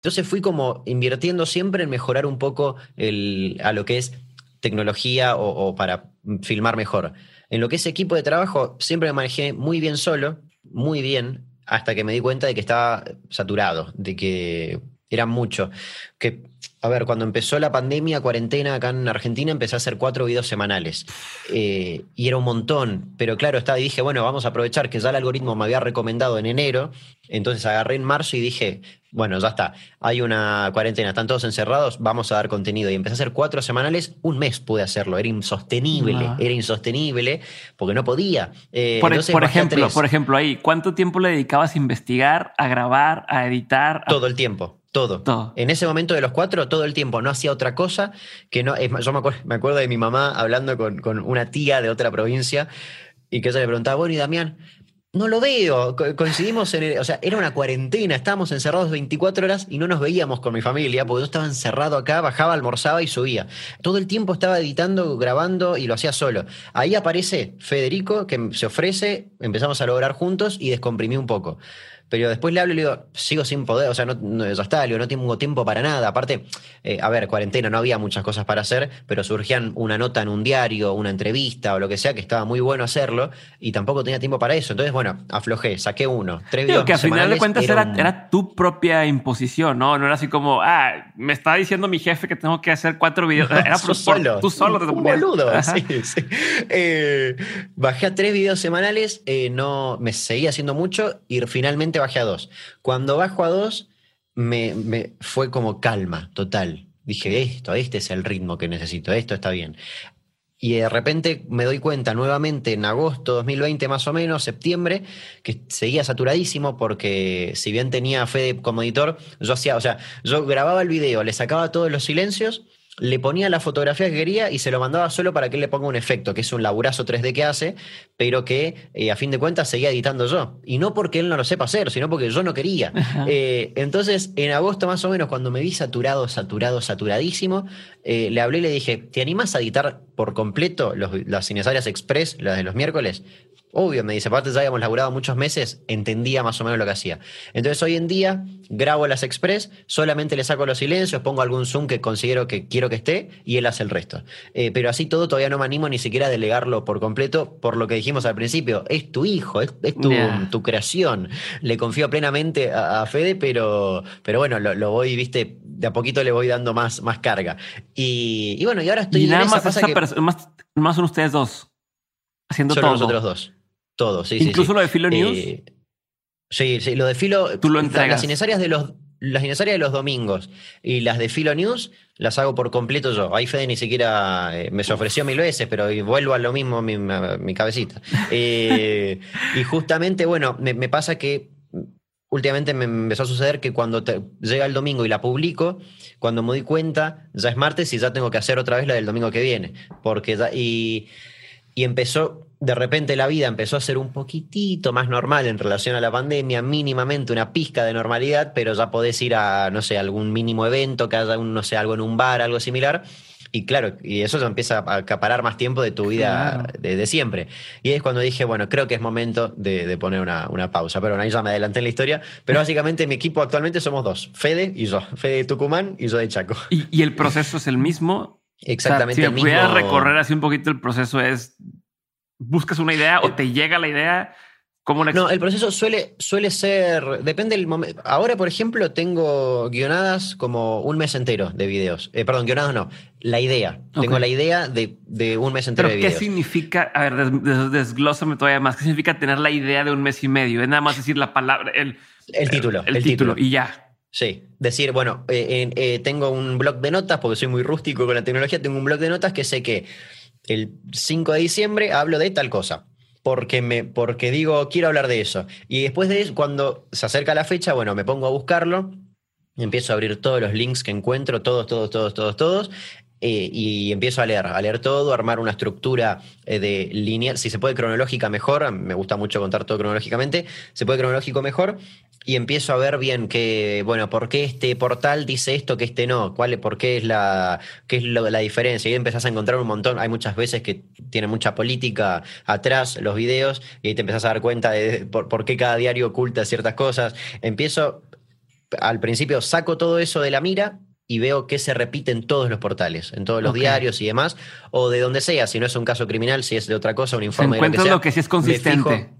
Speaker 2: Entonces fui como invirtiendo siempre en mejorar un poco a lo que es tecnología o, para filmar mejor. En lo que es equipo de trabajo, siempre me manejé muy bien solo, muy bien, hasta que me di cuenta de que estaba saturado, de que era mucho. Que, a ver, cuando empezó la pandemia, cuarentena acá en Argentina, empecé a hacer cuatro videos semanales. Eh, y era un montón. Pero claro, estaba y dije, bueno, vamos a aprovechar que ya el algoritmo me había recomendado en enero. Entonces agarré en marzo y dije, bueno, ya está. Hay una cuarentena, están todos encerrados, vamos a dar contenido. Y empecé a hacer cuatro semanales, un mes pude hacerlo. Era insostenible, ah. era insostenible porque no podía.
Speaker 1: Eh, por, ejemplo, por ejemplo, ahí, ¿cuánto tiempo le dedicabas a investigar, a grabar, a editar?
Speaker 2: Todo el tiempo. Todo. En ese momento de los cuatro, todo el tiempo. No hacía otra cosa que no. yo me acuerdo, de mi mamá hablando con, con, una tía de otra provincia y que ella le preguntaba, bueno, y Damián, no lo veo. coincidimos en. El, o sea, era una cuarentena, estábamos encerrados 24 horas y no nos veíamos con mi familia, porque yo estaba encerrado acá, bajaba, almorzaba y subía. Todo el tiempo estaba editando, grabando y lo hacía solo. Ahí aparece Federico, que se ofrece, empezamos a lograr juntos y descomprimí un poco. Pero después le hablo y le digo, sigo sin poder, o sea, no, no ya está, le digo, no tengo tiempo para nada. Aparte, eh, a ver, cuarentena, no había muchas cosas para hacer, pero surgían una nota en un diario, una entrevista o lo que sea, que estaba muy bueno hacerlo, y tampoco tenía tiempo para eso. Entonces, bueno, aflojé, saqué uno, tres videos.
Speaker 1: que al final de cuentas era, tu propia imposición, ¿no? No era así como, ah, me está diciendo mi jefe que tengo que hacer cuatro videos. era por, solo. tú solo.
Speaker 2: Un boludo, sí, sí. Eh, bajé a tres videos semanales, eh, no, me seguía haciendo mucho, y finalmente bajé a dos. Cuando bajo a dos, me, fue como calma total. Dije, esto, este es el ritmo que necesito, esto está bien. Y de repente me doy cuenta nuevamente en agosto 2020 más o menos, septiembre, que seguía saturadísimo porque si bien tenía Fede como editor, yo hacía, o sea, yo grababa el video, le sacaba todos los silencios le ponía la fotografía que quería y se lo mandaba solo para que él le ponga un efecto, que es un laburazo 3D que hace, pero que eh, a fin de cuentas seguía editando yo. Y no porque él no lo sepa hacer, sino porque yo no quería. Eh, entonces, en agosto más o menos, cuando me vi saturado, saturado, saturadísimo, eh, le hablé y le dije, ¿te animas a editar por completo las Cinesarias Express, las de los miércoles? Obvio, me dice, aparte ya habíamos laburado muchos meses, entendía más o menos lo que hacía. Entonces hoy en día grabo las Express, solamente le saco los silencios, pongo algún zoom que considero que quiero que esté y él hace el resto. Eh, pero así todo todavía no me animo ni siquiera a delegarlo por completo, por lo que dijimos al principio, es tu hijo, es, tu, creación. Le confío plenamente a, Fede, pero, pero bueno, lo, voy, viste, de a poquito le voy dando más, más carga. Y, bueno, y ahora estoy...
Speaker 1: Y nada más, más, más son ustedes dos, haciendo todo.
Speaker 2: nosotros dos. Todo, sí,
Speaker 1: Incluso lo de Filo News.
Speaker 2: Eh, sí, sí, lo de Filo.
Speaker 1: Tú lo entregas.
Speaker 2: Las de los las necesarias de los domingos y las de Filo News las hago por completo yo. Ahí Fede ni siquiera eh, me ofreció mil veces, pero vuelvo a lo mismo mi, mi cabecita. Eh, y justamente, bueno, me, pasa que últimamente me empezó a suceder que cuando llega el domingo y la publico, cuando me doy cuenta, ya es martes y ya tengo que hacer otra vez la del domingo que viene. Porque y, y empezó de repente la vida empezó a ser un poquitito más normal en relación a la pandemia, mínimamente una pizca de normalidad, pero ya podés ir a, no sé, algún mínimo evento, que haya un, no sé, algo en un bar, algo similar. Y claro, y eso ya empieza a acaparar más tiempo de tu vida de, siempre. Y es cuando dije, bueno, creo que es momento de, poner una, pausa. Pero bueno, ahí ya me adelanté en la historia. Pero básicamente mi equipo actualmente somos dos, Fede y yo. Fede de Tucumán y yo de Chaco.
Speaker 1: ¿Y, el proceso es el mismo?
Speaker 2: Exactamente.
Speaker 1: si me recorrer así un poquito el proceso es buscas una idea o eh, te llega la idea? ¿Cómo
Speaker 2: No, el proceso suele, suele ser, depende del momento. Ahora, por ejemplo, tengo guionadas como un mes entero de videos. Eh, perdón, guionadas no, la idea. Tengo la idea de, un mes entero de videos.
Speaker 1: ¿Qué significa? A ver, desglósame todavía más. ¿Qué significa tener la idea de un mes y medio? Es nada más decir la palabra, el,
Speaker 2: el título.
Speaker 1: El, título, y ya.
Speaker 2: Sí, decir, bueno, eh, tengo un blog de notas porque soy muy rústico con la tecnología, tengo un blog de notas que sé que el 5 de diciembre hablo de tal cosa. Porque, me, porque digo, quiero hablar de eso. Y después de eso, cuando se acerca la fecha, bueno, me pongo a buscarlo, empiezo a abrir todos los links que encuentro, todos, todos, todos, todos, todos, eh, y empiezo a leer, a leer todo, a armar una estructura eh, de lineal, si se puede cronológica mejor, me gusta mucho contar todo cronológicamente, se puede cronológico mejor, y empiezo a ver bien que, bueno, ¿por qué este portal dice esto que este no? ¿Cuál, ¿Por qué es, la, qué es la diferencia? Y empezás a encontrar un montón, hay muchas veces que tiene mucha política atrás los videos y ahí te empezás a dar cuenta de por, qué cada diario oculta ciertas cosas. Empiezo, al principio saco todo eso de la mira y veo que se repite en todos los portales, en todos los diarios y demás, o de donde sea, si no es un caso criminal, si es de otra cosa, un informe
Speaker 1: de lo
Speaker 2: que sea.
Speaker 1: lo que sí es consistente.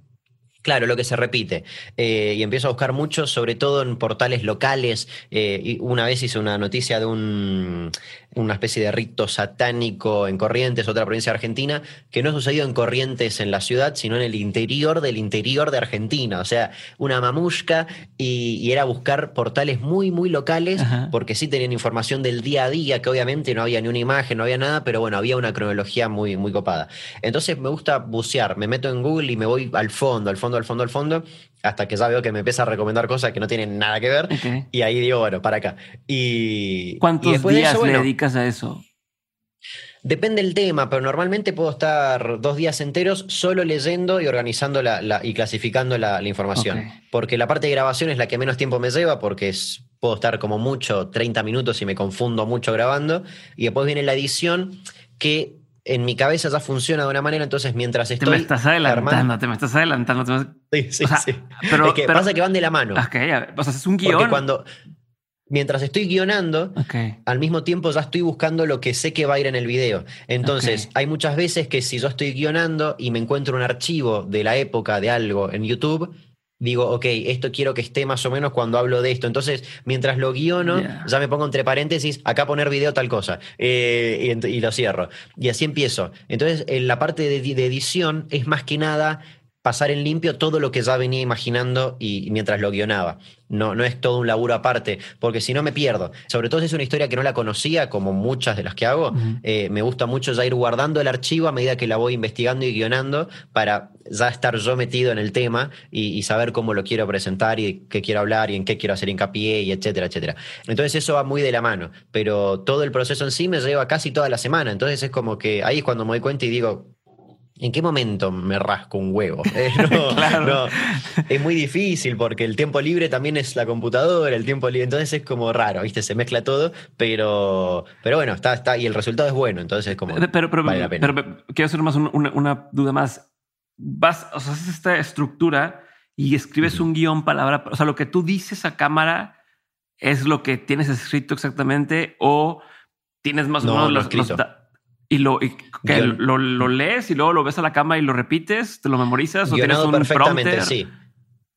Speaker 2: Claro, lo que se repite. Eh, y empiezo a buscar mucho, sobre todo en portales locales. Eh, y una vez hice una noticia de un, una especie de rito satánico en Corrientes, otra provincia de Argentina, que no sucedió en Corrientes en la ciudad, sino en el interior del interior de Argentina. O sea, una mamushka y, era buscar portales muy, muy locales, porque sí tenían información del día a día, que obviamente no había ni una imagen, no había nada, pero bueno, había una cronología muy, muy copada. Entonces me gusta bucear, me meto en Google y me voy al fondo, al fondo, al fondo, al fondo, hasta que ya veo que me empieza a recomendar cosas que no tienen nada que ver. Y ahí digo, bueno, para acá. Y,
Speaker 1: ¿Cuántos días le dedicas a eso?
Speaker 2: Depende del tema, pero normalmente puedo estar dos días enteros solo leyendo y organizando la, y clasificando la, información. Porque la parte de grabación es la que menos tiempo me lleva, porque es, puedo estar como mucho 30 minutos y me confundo mucho grabando. Y después viene la edición, que en mi cabeza ya funciona de una manera, entonces mientras estoy.
Speaker 1: Te me estás adelantando, te me estás adelantando.
Speaker 2: Sí, sí, sí. Pero, es que pasa que van de la mano.
Speaker 1: Okay, o sea, es un guion.
Speaker 2: Porque cuando. Mientras estoy guionando, al mismo tiempo ya estoy buscando lo que sé que va a ir en el video. Entonces, hay muchas veces que si yo estoy guionando y me encuentro un archivo de la época de algo en YouTube, digo, ok, esto quiero que esté más o menos cuando hablo de esto. Entonces, mientras lo guiono, ya me pongo entre paréntesis, acá poner video tal cosa, eh, y, lo cierro. Y así empiezo. Entonces, en la parte de, de edición es más que nada pasar en limpio todo lo que ya venía imaginando y, mientras lo guionaba. No, no es todo un laburo aparte, porque si no me pierdo. Sobre todo si es una historia que no la conocía, como muchas de las que hago, eh, me gusta mucho ya ir guardando el archivo a medida que la voy investigando y guionando para ya estar yo metido en el tema y, saber cómo lo quiero presentar y qué quiero hablar y en qué quiero hacer hincapié y etcétera, etcétera. Entonces eso va muy de la mano, pero todo el proceso en sí me lleva casi toda la semana. Entonces es como que ahí es cuando me doy cuenta y digo, ¿En qué momento me rasco un huevo? Eh, no, es muy difícil porque el tiempo libre también es la computadora, el tiempo libre, entonces es como raro, ¿viste? Se mezcla todo, pero, pero bueno, está, está, y el resultado es bueno, entonces es como.
Speaker 1: Pero, pero, vale la pena. pero quiero hacer más una, duda más. Vas, o sea, haces esta estructura y escribes un guion palabra, o sea, lo que tú dices a cámara es lo que tienes escrito exactamente o tienes más o menos los, y, lo, lo, lees y luego lo ves a la cámara y lo repites, te lo memorizas o tienes un perfectamente,
Speaker 2: sí.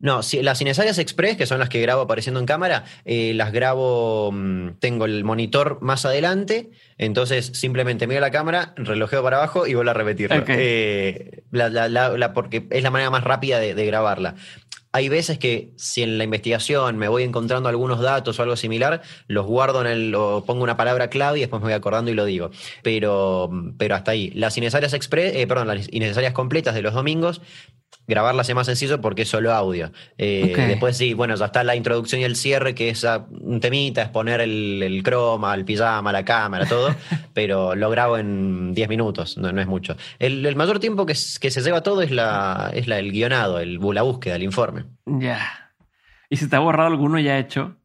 Speaker 2: No, las Inesarias Express, que son las que grabo apareciendo en cámara, eh, las grabo, mm, tengo el monitor más adelante, entonces simplemente miro la cámara, relojeo para abajo y vuelvo a repetirlo. Eh, porque es la manera más rápida de, grabarla. Hay veces que si en la investigación me voy encontrando algunos datos o algo similar, los guardo en el, o pongo una palabra clave y después me voy acordando y lo digo. Pero, pero hasta ahí. Las Inesarias Express, eh, perdón, las Inesarias completas de los domingos grabarla es más sencillo porque es solo audio. Eh, después sí, bueno, ya está la introducción y el cierre, que es un temita, es poner el, el croma, el pijama, la cámara, todo, pero lo grabo en 10 minutos, no, es mucho. El, mayor tiempo que, que, se lleva todo es, la, es la, el guionado, el, la búsqueda, el informe.
Speaker 1: Ya. ¿Y se te ha borrado alguno ya hecho?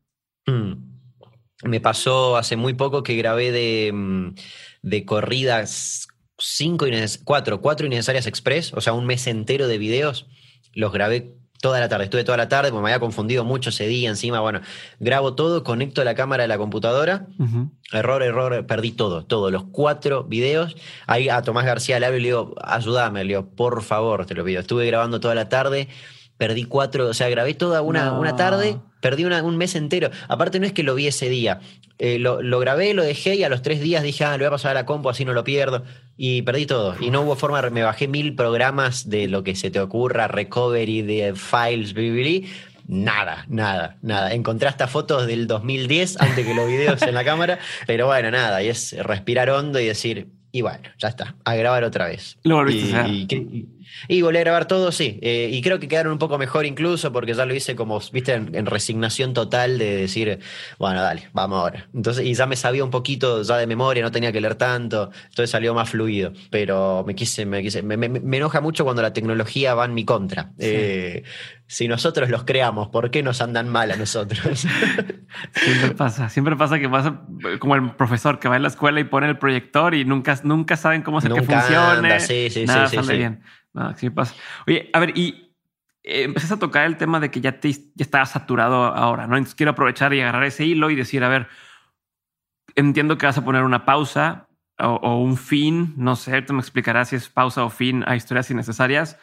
Speaker 2: Mm. Me pasó hace muy poco que grabé de, mm, de corridas cinco, cuatro, cuatro innecesarias express, o sea, un mes entero de videos, los grabé toda la tarde, estuve toda la tarde, porque me había confundido mucho ese día encima, bueno, grabo todo, conecto la cámara de la computadora, error, error, perdí todo, todos los cuatro videos, ahí a Tomás García le hablo y le digo, ayúdame, le digo, por favor, te lo pido, estuve grabando toda la tarde, perdí cuatro, o sea, grabé toda una, una tarde, perdí un mes entero. Aparte no es que lo vi ese día, eh, lo, grabé, lo dejé y a los tres días dije, ah, lo voy a pasar a la compu, así no lo pierdo. Y perdí todo. Y no hubo forma, me bajé mil programas de lo que se te ocurra, recovery de files, Nada, nada, nada. Encontré hasta fotos del 2010 antes que los videos en la cámara, pero bueno, nada, y es respirar hondo y decir, y bueno, ya está, a grabar otra vez.
Speaker 1: Lo volviste
Speaker 2: y volví a grabar todo, sí. Eh, y creo que quedaron un poco mejor incluso porque ya lo hice como, viste, en, resignación total de decir, bueno, dale, vamos ahora. Entonces, y ya me sabía un poquito ya de memoria, no tenía que leer tanto, entonces salió más fluido. Pero me quise, me quise, me, enoja mucho cuando la tecnología va en mi contra. Eh, si nosotros los creamos, ¿por qué nos andan mal a nosotros?
Speaker 1: siempre pasa, siempre pasa que pasa como el profesor que va a la escuela y pone el proyector y nunca, nunca saben cómo hacer que funcione.
Speaker 2: Sí, sí, sí,
Speaker 1: sale bien. Sí pasa. Oye, a ver, y eh, empezaste a tocar el tema de que ya, te, ya estabas saturado ahora, ¿no? Entonces quiero aprovechar y agarrar ese hilo y decir, a ver, entiendo que vas a poner una pausa o, un fin, no sé, tú me explicarás si es pausa o fin a historias innecesarias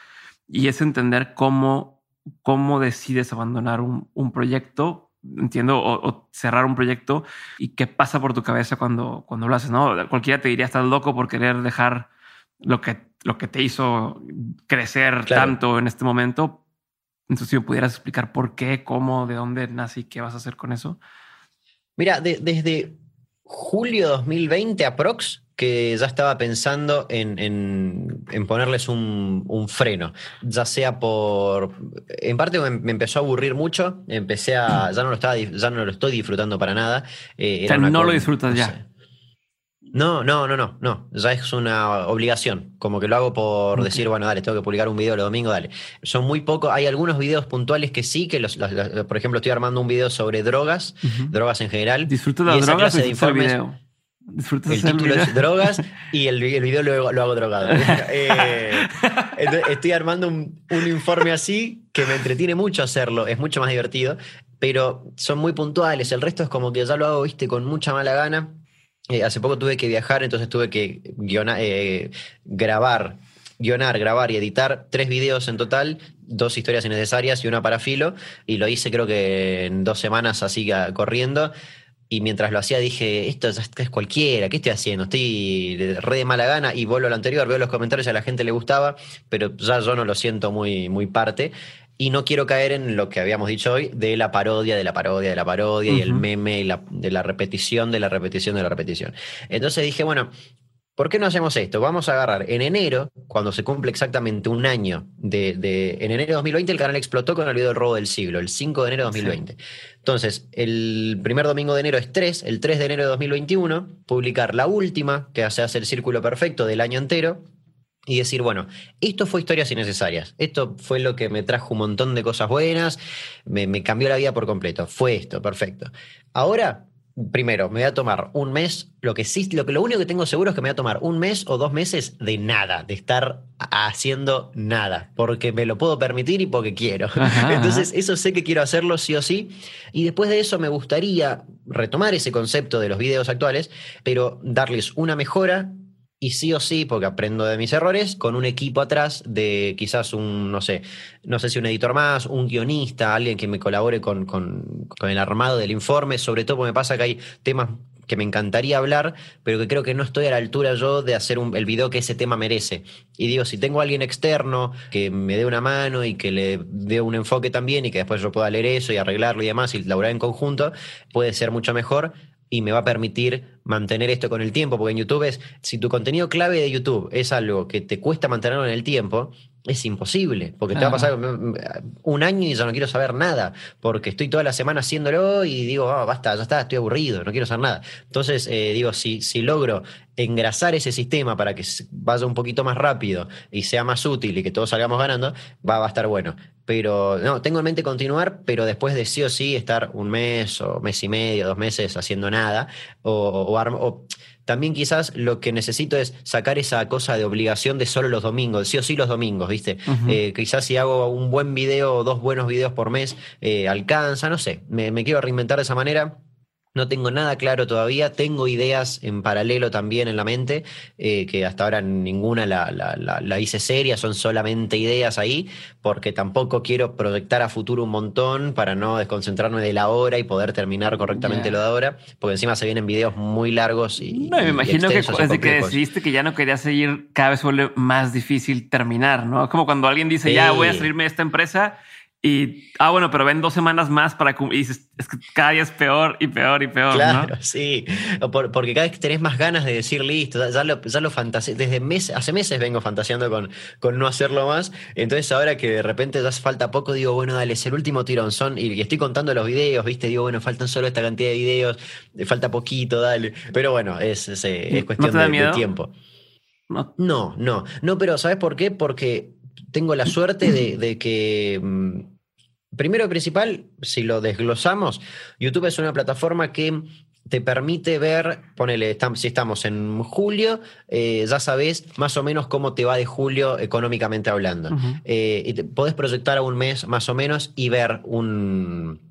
Speaker 1: y es entender cómo, cómo decides abandonar un, un proyecto, entiendo, o, cerrar un proyecto y qué pasa por tu cabeza cuando, cuando lo haces, ¿no? Cualquiera te diría, estás loco por querer dejar lo que lo que te hizo crecer tanto en este momento. Entonces, si me pudieras explicar por qué, cómo, de dónde nací, qué vas a hacer con eso.
Speaker 2: Mira, desde julio 2020 aprox, que ya estaba pensando en, en, ponerles un, un, freno, ya sea por, en parte me, empezó a aburrir mucho, empecé a, ya no lo estaba, ya no lo estoy disfrutando para nada.
Speaker 1: Eh, o sea, no lo disfrutas ya.
Speaker 2: No, no, no, no, no. Ya es una obligación. Como que lo hago por decir, bueno, dale, tengo que publicar un video el domingo, dale. Son muy pocos. Hay algunos videos puntuales que sí, que los, por ejemplo, estoy armando un video sobre drogas, drogas en general.
Speaker 1: ¿Disfrutas las drogas de informes. El,
Speaker 2: el título es drogas y el, video lo, hago drogado. Eh, estoy armando un, un informe así que me entretiene mucho hacerlo, es mucho más divertido, pero son muy puntuales. El resto es como que ya lo hago, viste, con mucha mala gana eh, hace poco tuve que viajar, entonces tuve que eh, grabar, guionar, grabar y editar tres videos en total, dos historias innecesarias y una para filo, y lo hice creo que en dos semanas así corriendo. Y mientras lo hacía dije, esto es cualquiera, ¿qué estoy haciendo? Estoy re de mala gana y vuelvo a lo anterior, veo los comentarios a la gente le gustaba, pero ya yo no lo siento muy, muy parte. Y no quiero caer en lo que habíamos dicho hoy de la parodia, de la parodia, de la parodia y el meme y de la repetición, de la repetición, de la repetición. Entonces dije, bueno, ¿por qué no hacemos esto? Vamos a agarrar en enero, cuando se cumple exactamente un año de, en enero de 2020, el canal explotó con el video del robo del siglo, el 5 de enero de 2020. Entonces, el primer domingo de enero es 3, el 3 de enero de 2021, publicar la última, que se hace el círculo perfecto del año entero, y decir, bueno, esto fue historias innecesarias, esto fue lo que me trajo un montón de cosas buenas, me, cambió la vida por completo, fue esto, perfecto. Ahora primero, me voy a tomar un mes, lo que sí, lo, que, lo único que tengo seguro es que me voy a tomar un mes o dos meses de nada, de estar haciendo nada, porque me lo puedo permitir y porque quiero. Entonces, eso sé que quiero hacerlo sí o sí. Y después de eso me gustaría retomar ese concepto de los videos actuales, pero darles una mejora y sí o sí, porque aprendo de mis errores, con un equipo atrás de quizás un, no sé, no sé si un editor más, un guionista, alguien que me colabore con, con, con el armado del informe, sobre todo porque me pasa que hay temas que me encantaría hablar, pero que creo que no estoy a la altura yo de hacer un, el video que ese tema merece. Y digo, si tengo a alguien externo que me dé una mano y que le dé un enfoque también y que después yo pueda leer eso y arreglarlo y demás y laburar en conjunto, puede ser mucho mejor y me va a permitir mantener esto con el tiempo, porque en YouTube es, si tu contenido clave de YouTube es algo que te cuesta mantenerlo en el tiempo, es imposible, porque te va a pasar un año y ya no quiero saber nada, porque estoy toda la semana haciéndolo y digo, ah, basta, ya está, estoy aburrido, no quiero hacer nada. Entonces, eh, digo, si, si logro engrasar ese sistema para que vaya un poquito más rápido y sea más útil y que todos salgamos ganando, va, va a estar bueno. Pero no, tengo en mente continuar, pero después de sí o sí estar un mes o mes y medio, dos meses haciendo nada, o, o, también quizás lo que necesito es sacar esa cosa de obligación de solo los domingos, sí o sí los domingos, ¿viste? Eh, quizás si hago un buen video o dos buenos videos por mes, eh, alcanza, no sé, me, me quiero reinventar de esa manera no tengo nada claro todavía, tengo ideas en paralelo también en la mente, eh, que hasta ahora ninguna la, la, hice seria, son solamente ideas ahí, porque tampoco quiero proyectar a futuro un montón para no desconcentrarme de la hora y poder terminar correctamente lo de ahora, porque encima se vienen videos muy largos y...
Speaker 1: No, me imagino que desde que decidiste que ya no querías seguir, cada vez vuelve más difícil terminar, ¿no? Como cuando alguien dice, ya voy a salirme de esta empresa y, ah, bueno, pero ven dos semanas más para y dices, es que cada día es peor y peor y peor.
Speaker 2: Claro, sí. porque cada vez tenés más ganas de decir listo, ya lo, ya lo desde meses, hace meses vengo fantaseando con, con no hacerlo más. Entonces, ahora que de repente ya falta poco, digo, bueno, dale, es el último tirón. Son, y, estoy contando los videos, ¿viste? Digo, bueno, faltan solo esta cantidad de videos, falta poquito, dale. Pero bueno, es, es, es cuestión de, tiempo. No. no, no, no, pero ¿sabes por qué? Porque tengo la suerte de, que mm, Primero y principal, si lo desglosamos, YouTube es una plataforma que te permite ver, ponele, si estamos en julio, eh, ya sabes más o menos cómo te va de julio económicamente hablando. Eh, y podés proyectar a un mes más o menos y ver un,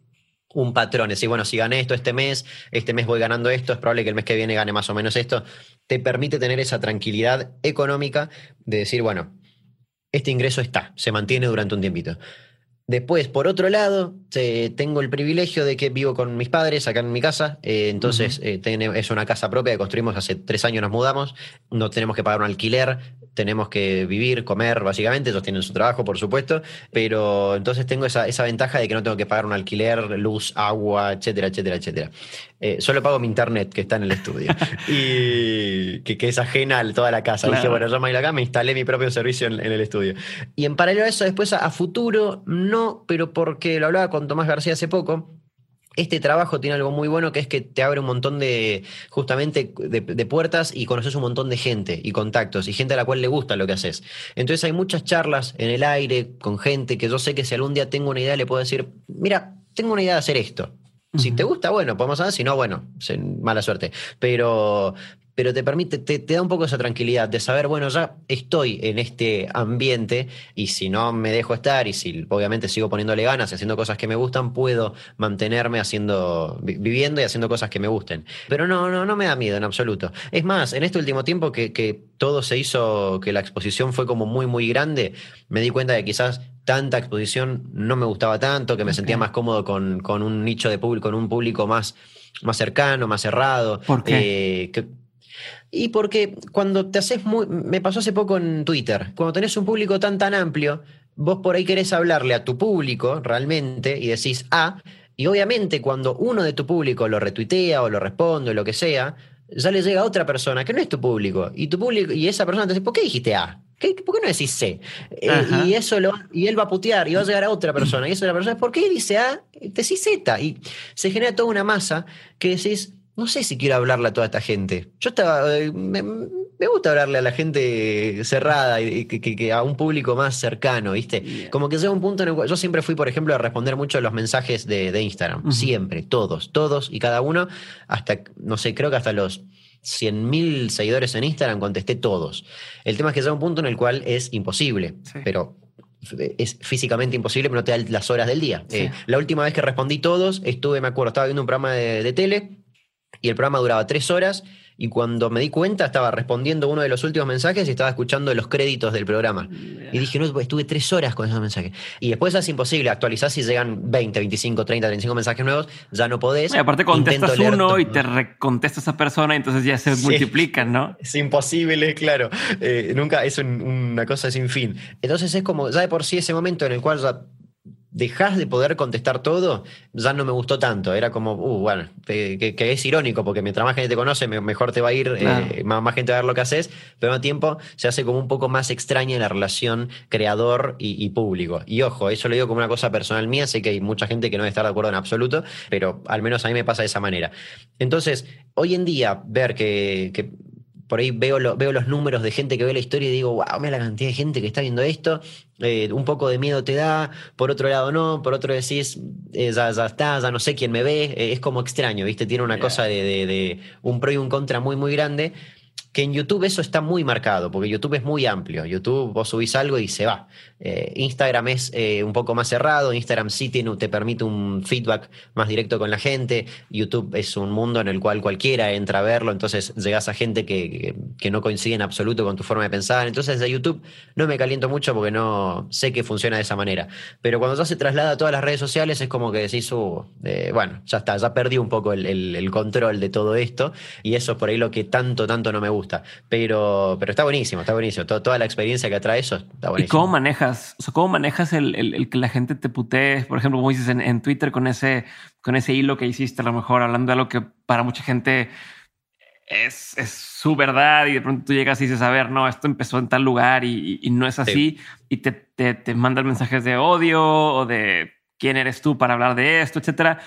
Speaker 2: un patrón. Es decir, bueno, si gané esto este mes, este mes voy ganando esto, es probable que el mes que viene gane más o menos esto. Te permite tener esa tranquilidad económica de decir, bueno, este ingreso está, se mantiene durante un tiempito. Después, por otro lado, tengo el privilegio de que vivo con mis padres acá en mi casa, eh, entonces eh, es una casa propia que construimos hace tres años, nos mudamos, no tenemos que pagar un alquiler, tenemos que vivir, comer, básicamente, ellos tienen su trabajo, por supuesto, pero entonces tengo esa, esa ventaja de que no tengo que pagar un alquiler, luz, agua, etcétera, etcétera, etcétera. Eh, solo pago mi internet que está en el estudio y que, que, es ajena a toda la casa. Dije, bueno, yo me voy acá, me instalé mi propio servicio en, el estudio. Y en paralelo a eso, después a futuro, no, pero porque lo hablaba con Tomás García hace poco, este trabajo tiene algo muy bueno que es que te abre un montón de, justamente, de, puertas y conoces un montón de gente y contactos y gente a la cual le gusta lo que haces. Entonces hay muchas charlas en el aire con gente que yo sé que si algún día tengo una idea le puedo decir, mira, tengo una idea de hacer esto. Si te gusta, bueno, podemos hacer, si no, bueno, mala suerte. Pero, pero te permite, te, da un poco esa tranquilidad de saber, bueno, ya estoy en este ambiente y si no me dejo estar y si obviamente sigo poniéndole ganas y haciendo cosas que me gustan, puedo mantenerme haciendo, viviendo y haciendo cosas que me gusten. Pero no, no, no me da miedo en absoluto. Es más, en este último tiempo que, que todo se hizo, que la exposición fue como muy, muy grande, me di cuenta de que quizás tanta exposición no me gustaba tanto, que me sentía más cómodo con, con, un nicho de público, con un público más, más cercano, más cerrado.
Speaker 1: ¿Por qué?
Speaker 2: Eh, que, y porque cuando te haces muy. Me pasó hace poco en Twitter. Cuando tenés un público tan tan amplio, vos por ahí querés hablarle a tu público realmente y decís A. y obviamente cuando uno de tu público lo retuitea o lo responde o lo que sea, ya le llega a otra persona que no es tu público. Y tu público, y esa persona te dice, ¿por qué dijiste A? ¿Por qué no decís C? Eh, y eso lo, y él va a putear y va a llegar a otra persona. Y esa la persona, ¿por qué dice A? Decís Z. Y se genera toda una masa que decís, no sé si quiero hablarle a toda esta gente. Yo estaba. Eh, me gusta hablarle a la gente cerrada y que, a un público más cercano, ¿viste? Como que llega un punto en el cual yo siempre fui, por ejemplo, a responder mucho a los mensajes de, Instagram. Siempre, todos, todos y cada uno, hasta, no sé, creo que hasta los 100.000 seguidores en Instagram contesté todos. El tema es que llega un punto en el cual es imposible, pero es físicamente imposible, pero no te da las horas del día. Eh, la última vez que respondí todos, estuve, me acuerdo, estaba viendo un programa de tele y el programa duraba tres horas y cuando me di cuenta estaba respondiendo uno de los últimos mensajes y estaba escuchando los créditos del programa. Y dije, no, estuve tres horas con esos mensajes. Y después es imposible, actualizar si llegan 20, 25, 30, 35 mensajes nuevos, ya no podés.
Speaker 1: Y aparte contestas uno y te recontesta esa persona y entonces ya se multiplican, ¿no?
Speaker 2: Es imposible, claro. Eh, nunca es una cosa sin fin. Entonces es como, ya de por sí ese momento en el cual ya dejas de poder contestar todo, ya no me gustó tanto. Era como, uh, bueno, que, es irónico, porque mientras más gente te conoce, mejor te va a ir, eh, más, gente va a ver lo que haces, pero al mismo tiempo se hace como un poco más extraña la relación creador y, público. Y ojo, eso lo digo como una cosa personal mía, sé que hay mucha gente que no debe estar de acuerdo en absoluto, pero al menos a mí me pasa de esa manera. Entonces, hoy en día, ver que por ahí veo, veo los números de gente que ve la historia y digo, wow, mira la cantidad de gente que está viendo esto. Eh, un poco de miedo te da, por otro lado no, por otro decís, eh, ya, está, ya no sé quién me ve. Eh, es como extraño, ¿viste? Tiene una cosa de, de, un pro y un contra muy, muy grande que en YouTube eso está muy marcado, porque YouTube es muy amplio. YouTube vos subís algo y se va. Eh, Instagram es eh, un poco más cerrado, Instagram sí tiene, te permite un feedback más directo con la gente. YouTube es un mundo en el cual cualquiera entra a verlo, entonces llegás a gente que, que, no coincide en absoluto con tu forma de pensar. Entonces de YouTube no me caliento mucho porque no sé que funciona de esa manera. Pero cuando ya se traslada a todas las redes sociales es como que decís, uh, eh, bueno, ya está, ya perdí un poco el, el control de todo esto y eso es por ahí lo que tanto, tanto no me gusta. Pero, pero está buenísimo, está buenísimo. toda la experiencia que atrae eso está buenísimo.
Speaker 1: ¿Y cómo manejas, cómo manejas el, que la gente te putee? Por ejemplo, como dices en, Twitter con ese, con ese hilo que hiciste, a lo mejor hablando de algo que para mucha gente es, es, su verdad y de pronto tú llegas y dices, a ver, no, esto empezó en tal lugar y, no es así y te, te, te mandan mensajes de odio o de quién eres tú para hablar de esto, etcétera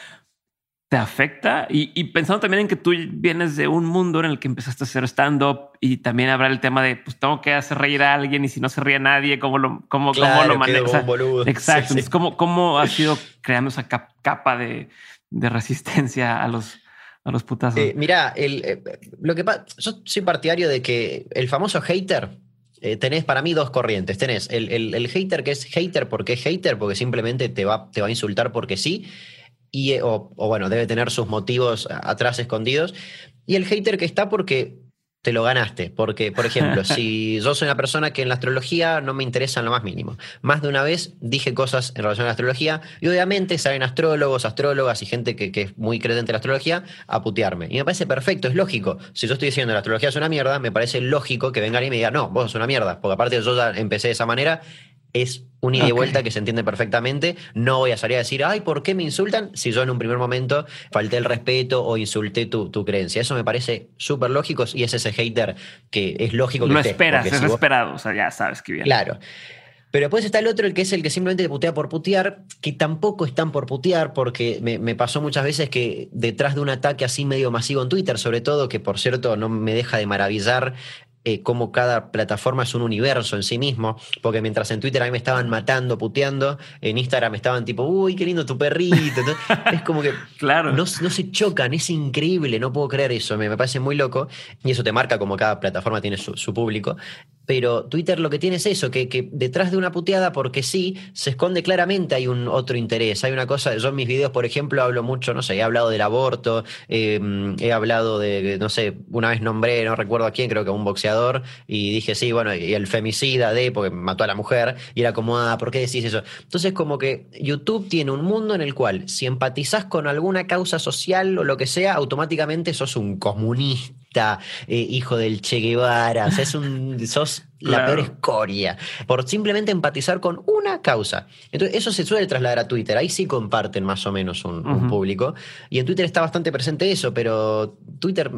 Speaker 1: te afecta y, pensando también en que tú vienes de un mundo en el que empezaste a hacer stand-up y también habrá el tema de pues tengo que hacer reír a alguien y si no se ríe nadie, cómo lo, cómo, cómo lo manejas. Exacto. ¿cómo, ¿cómo, ha sido creando esa capa de, de, resistencia a los, a los putazos?
Speaker 2: Eh, mira, el, eh, lo que yo soy partidario de que el famoso hater eh, tenés para mí dos corrientes. Tenés el, el, el, hater que es hater porque es hater, porque simplemente te va, te va a insultar porque sí y, eh, o, bueno, debe tener sus motivos atrás escondidos. Y el hater que está porque te lo ganaste. Porque, por ejemplo, si yo soy una persona que en la astrología no me interesa en lo más mínimo. Más de una vez dije cosas en relación a la astrología y obviamente salen astrólogos, astrólogas y gente que, que, es muy creyente en la astrología a putearme. Y me parece perfecto, es lógico. Si yo estoy diciendo la astrología es una mierda, me parece lógico que vengan y me digan, no, vos sos una mierda. Porque aparte yo ya empecé de esa manera es un ida y vuelta que se entiende perfectamente. No voy a salir a decir, ay, ¿por qué me insultan? Si yo en un primer momento falté el respeto o insulté tu, creencia. Eso me parece súper lógico y es ese hater que es lógico que
Speaker 1: Lo esperas, es esperado, o sea, ya sabes que bien.
Speaker 2: Claro. Pero después está el otro, el que es el que simplemente te putea por putear, que tampoco están por putear, porque me, me, pasó muchas veces que detrás de un ataque así medio masivo en Twitter, sobre todo, que por cierto no me deja de maravillar eh, cómo cada plataforma es un universo en sí mismo, porque mientras en Twitter a mí me estaban matando, puteando, en Instagram me estaban tipo, uy, qué lindo tu perrito. es como que claro. no, no, se chocan, es increíble, no puedo creer eso, me, me, parece muy loco, y eso te marca como cada plataforma tiene su, su público. Pero Twitter lo que tiene es eso, que, que, detrás de una puteada, porque sí, se esconde claramente, hay un otro interés. Hay una cosa, yo en mis videos, por ejemplo, hablo mucho, no sé, he hablado del aborto, em, he hablado de, no sé, una vez nombré, no recuerdo a quién, creo que a un boxeador, y dije, sí, bueno, y el femicida de, porque mató a la mujer, y era como, ah, ¿por qué decís eso? Entonces, como que YouTube tiene un mundo en el cual, si empatizás con alguna causa social o lo que sea, automáticamente sos un comunista eh, hijo del Che Guevara, es un, sos la peor escoria, por simplemente empatizar con una causa. Entonces, eso se suele trasladar a Twitter, ahí sí comparten más o menos un, público, y en Twitter está bastante presente eso, pero Twitter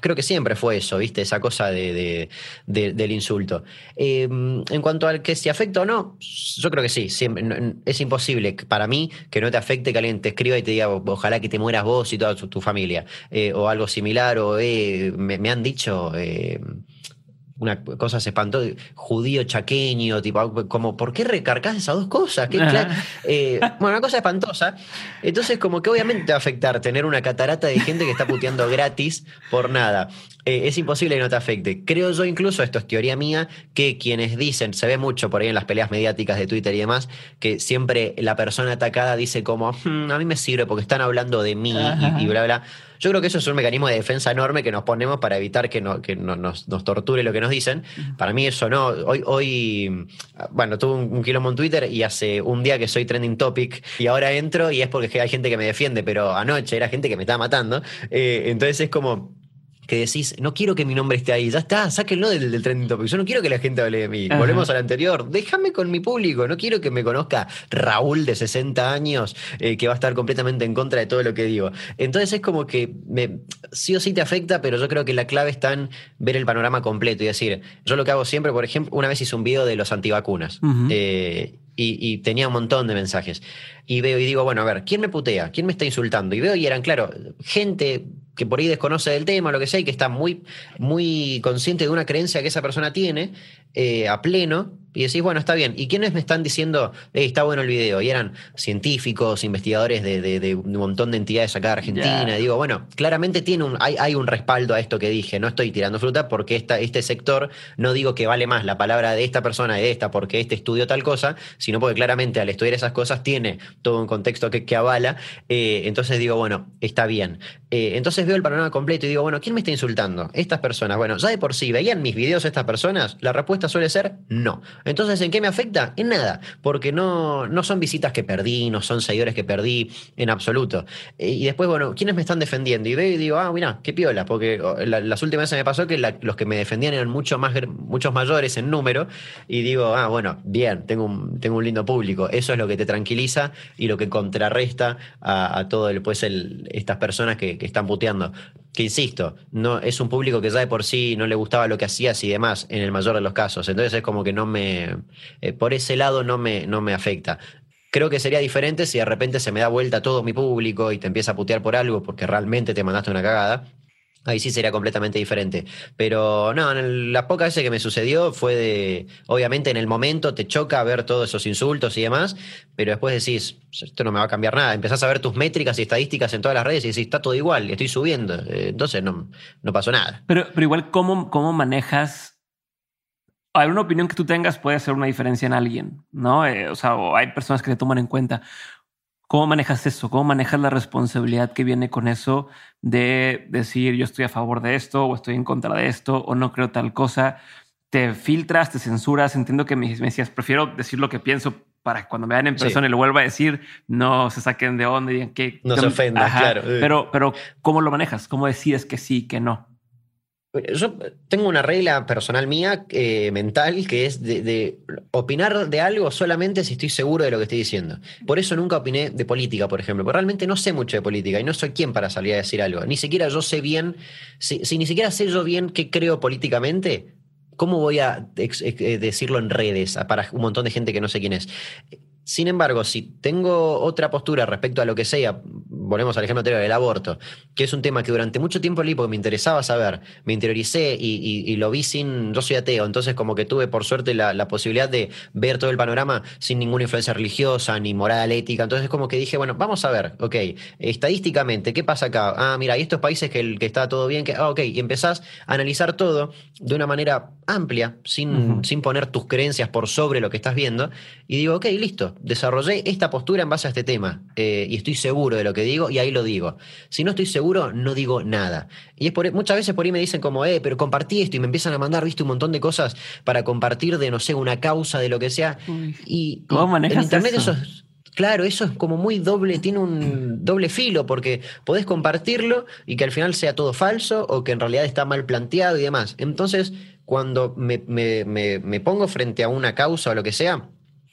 Speaker 2: creo que siempre fue eso, ¿viste? Esa cosa de, del insulto. Em, en cuanto al que si afecta o no, yo creo que sí. Siempre, es imposible para mí que no te afecte que alguien te escriba y te diga, ojalá que te mueras vos y toda tu, familia. Eh, o algo similar, o eh, me, han dicho. Una cosa se espantó, judío chaqueño, tipo, como, ¿por qué recargas esas dos cosas? Eh, bueno, una cosa espantosa. Entonces, como que obviamente te va a afectar tener una catarata de gente que está puteando gratis por nada. Eh, es imposible que no te afecte. Creo yo incluso, esto es teoría mía, que quienes dicen, se ve mucho por ahí en las peleas mediáticas de Twitter y demás, que siempre la persona atacada dice como, hmm, a mí me sirve porque están hablando de mí y, bla, bla. Yo creo que eso es un mecanismo de defensa enorme que nos ponemos para evitar que, no, que nos, torture lo que nos dicen. Para mí eso no. Hoy, hoy bueno, tuve un, quilombo en Twitter y hace un día que soy trending topic y ahora entro y es porque hay gente que me defiende, pero anoche era gente que me estaba matando. Eh, entonces es como que decís, no quiero que mi nombre esté ahí, ya está, sáquenlo del, del trending topic. Yo no quiero que la gente hable de mí. Volvemos al anterior. Déjame con mi público. No quiero que me conozca Raúl de 60 años eh, que va a estar completamente en contra de todo lo que digo. Entonces es como que me, sí o sí te afecta, pero yo creo que la clave está en ver el panorama completo y decir, yo lo que hago siempre, por ejemplo, una vez hice un video de los antivacunas. Eh, y, tenía un montón de mensajes. Y veo y digo, bueno, a ver, ¿quién me putea? ¿Quién me está insultando? Y veo y eran, claro, gente que por ahí desconoce del tema, lo que sea, y que está muy, muy consciente de una creencia que esa persona tiene eh, a pleno, y decís, bueno, está bien. ¿Y quiénes me están diciendo, está bueno el video? Y eran científicos, investigadores de, un montón de entidades acá de Argentina. Digo, bueno, claramente tiene un, hay, hay, un respaldo a esto que dije. No estoy tirando fruta porque esta, este sector, no digo que vale más la palabra de esta persona y de esta porque este estudio tal cosa, sino porque claramente al estudiar esas cosas tiene todo un contexto que, que avala. Eh, entonces digo, bueno, está bien. Eh, entonces veo el panorama completo y digo, bueno, ¿quién me está insultando? Estas personas. Bueno, ya de por sí, ¿veían mis videos estas personas? La respuesta suele ser no. Entonces, ¿en qué me afecta? En nada, porque no, no son visitas que perdí, no son seguidores que perdí en absoluto. Eh, y después, bueno, ¿quiénes me están defendiendo? Y veo y digo, ah, mira, qué piola, porque las últimas veces me pasó que los que me defendían eran mucho más, muchos mayores en número, y digo, ah, bueno, bien, tengo un, tengo un lindo público. Eso es lo que te tranquiliza y lo que contrarresta a, todo el, pues, estas personas que, que están puteando insisto, no, es un público que ya de por sí no le gustaba lo que hacías y demás, en el mayor de los casos. Entonces es como que no me. Eh, por ese lado no me, no me afecta. Creo que sería diferente si de repente se me da vuelta todo mi público y te empieza a putear por algo porque realmente te mandaste una cagada. Ahí sí sería completamente diferente. Pero no, en las pocas veces que me sucedió fue de, obviamente en el momento te choca ver todos esos insultos y demás, pero después decís, esto no me va a cambiar nada. Empezás a ver tus métricas y estadísticas en todas las redes y decís, está todo igual, estoy subiendo. Eh, entonces no, no pasó nada.
Speaker 1: Pero, pero igual, ¿cómo, ¿cómo manejas? Alguna opinión que tú tengas puede hacer una diferencia en alguien, ¿no? Eh, o sea, hay personas que te toman en cuenta. ¿Cómo manejas eso? ¿Cómo manejas la responsabilidad que viene con eso de decir yo estoy a favor de esto o estoy en contra de esto o no creo tal cosa? Te filtras, te censuras. Entiendo que me, decías, prefiero decir lo que pienso para que cuando me vean en persona y lo vuelva a decir, no se saquen de onda y digan que...
Speaker 2: No se ofendan, claro.
Speaker 1: Pero, pero, ¿cómo lo manejas? ¿Cómo decides que sí, que no?
Speaker 2: Yo tengo una regla personal mía, eh, mental, que es de, opinar de algo solamente si estoy seguro de lo que estoy diciendo. Por eso nunca opiné de política, por ejemplo, porque realmente no sé mucho de política y no soy quien para salir a decir algo. Ni siquiera yo sé bien, si, ni siquiera sé yo bien qué creo políticamente, ¿cómo voy a eh, decirlo en redes para un montón de gente que no sé quién es? Sin embargo, si tengo otra postura respecto a lo que sea, volvemos al ejemplo anterior del aborto, que es un tema que durante mucho tiempo leí porque me interesaba saber, me interioricé y, lo vi sin. Yo soy ateo, entonces, como que tuve por suerte la, posibilidad de ver todo el panorama sin ninguna influencia religiosa ni moral, ética. Entonces, como que dije, bueno, vamos a ver, ok, estadísticamente, ¿qué pasa acá? Ah, mira, y estos países que, que está todo bien, que, ah, ok, y empezás a analizar todo de una manera amplia, sin, sin poner tus creencias por sobre lo que estás viendo, y digo, ok, listo desarrollé esta postura en base a este tema eh, y estoy seguro de lo que digo y ahí lo digo. Si no estoy seguro, no digo nada. Y es por, muchas veces por ahí me dicen como, eh, pero compartí esto y me empiezan a mandar, viste, un montón de cosas para compartir de, no sé, una causa, de lo que sea. y,
Speaker 1: ¿Cómo manejas
Speaker 2: internet eso? Claro, eso es como muy doble, tiene un doble filo, porque podés compartirlo y que al final sea todo falso o que en realidad está mal planteado y demás. Entonces, cuando me pongo frente a una causa o lo que sea,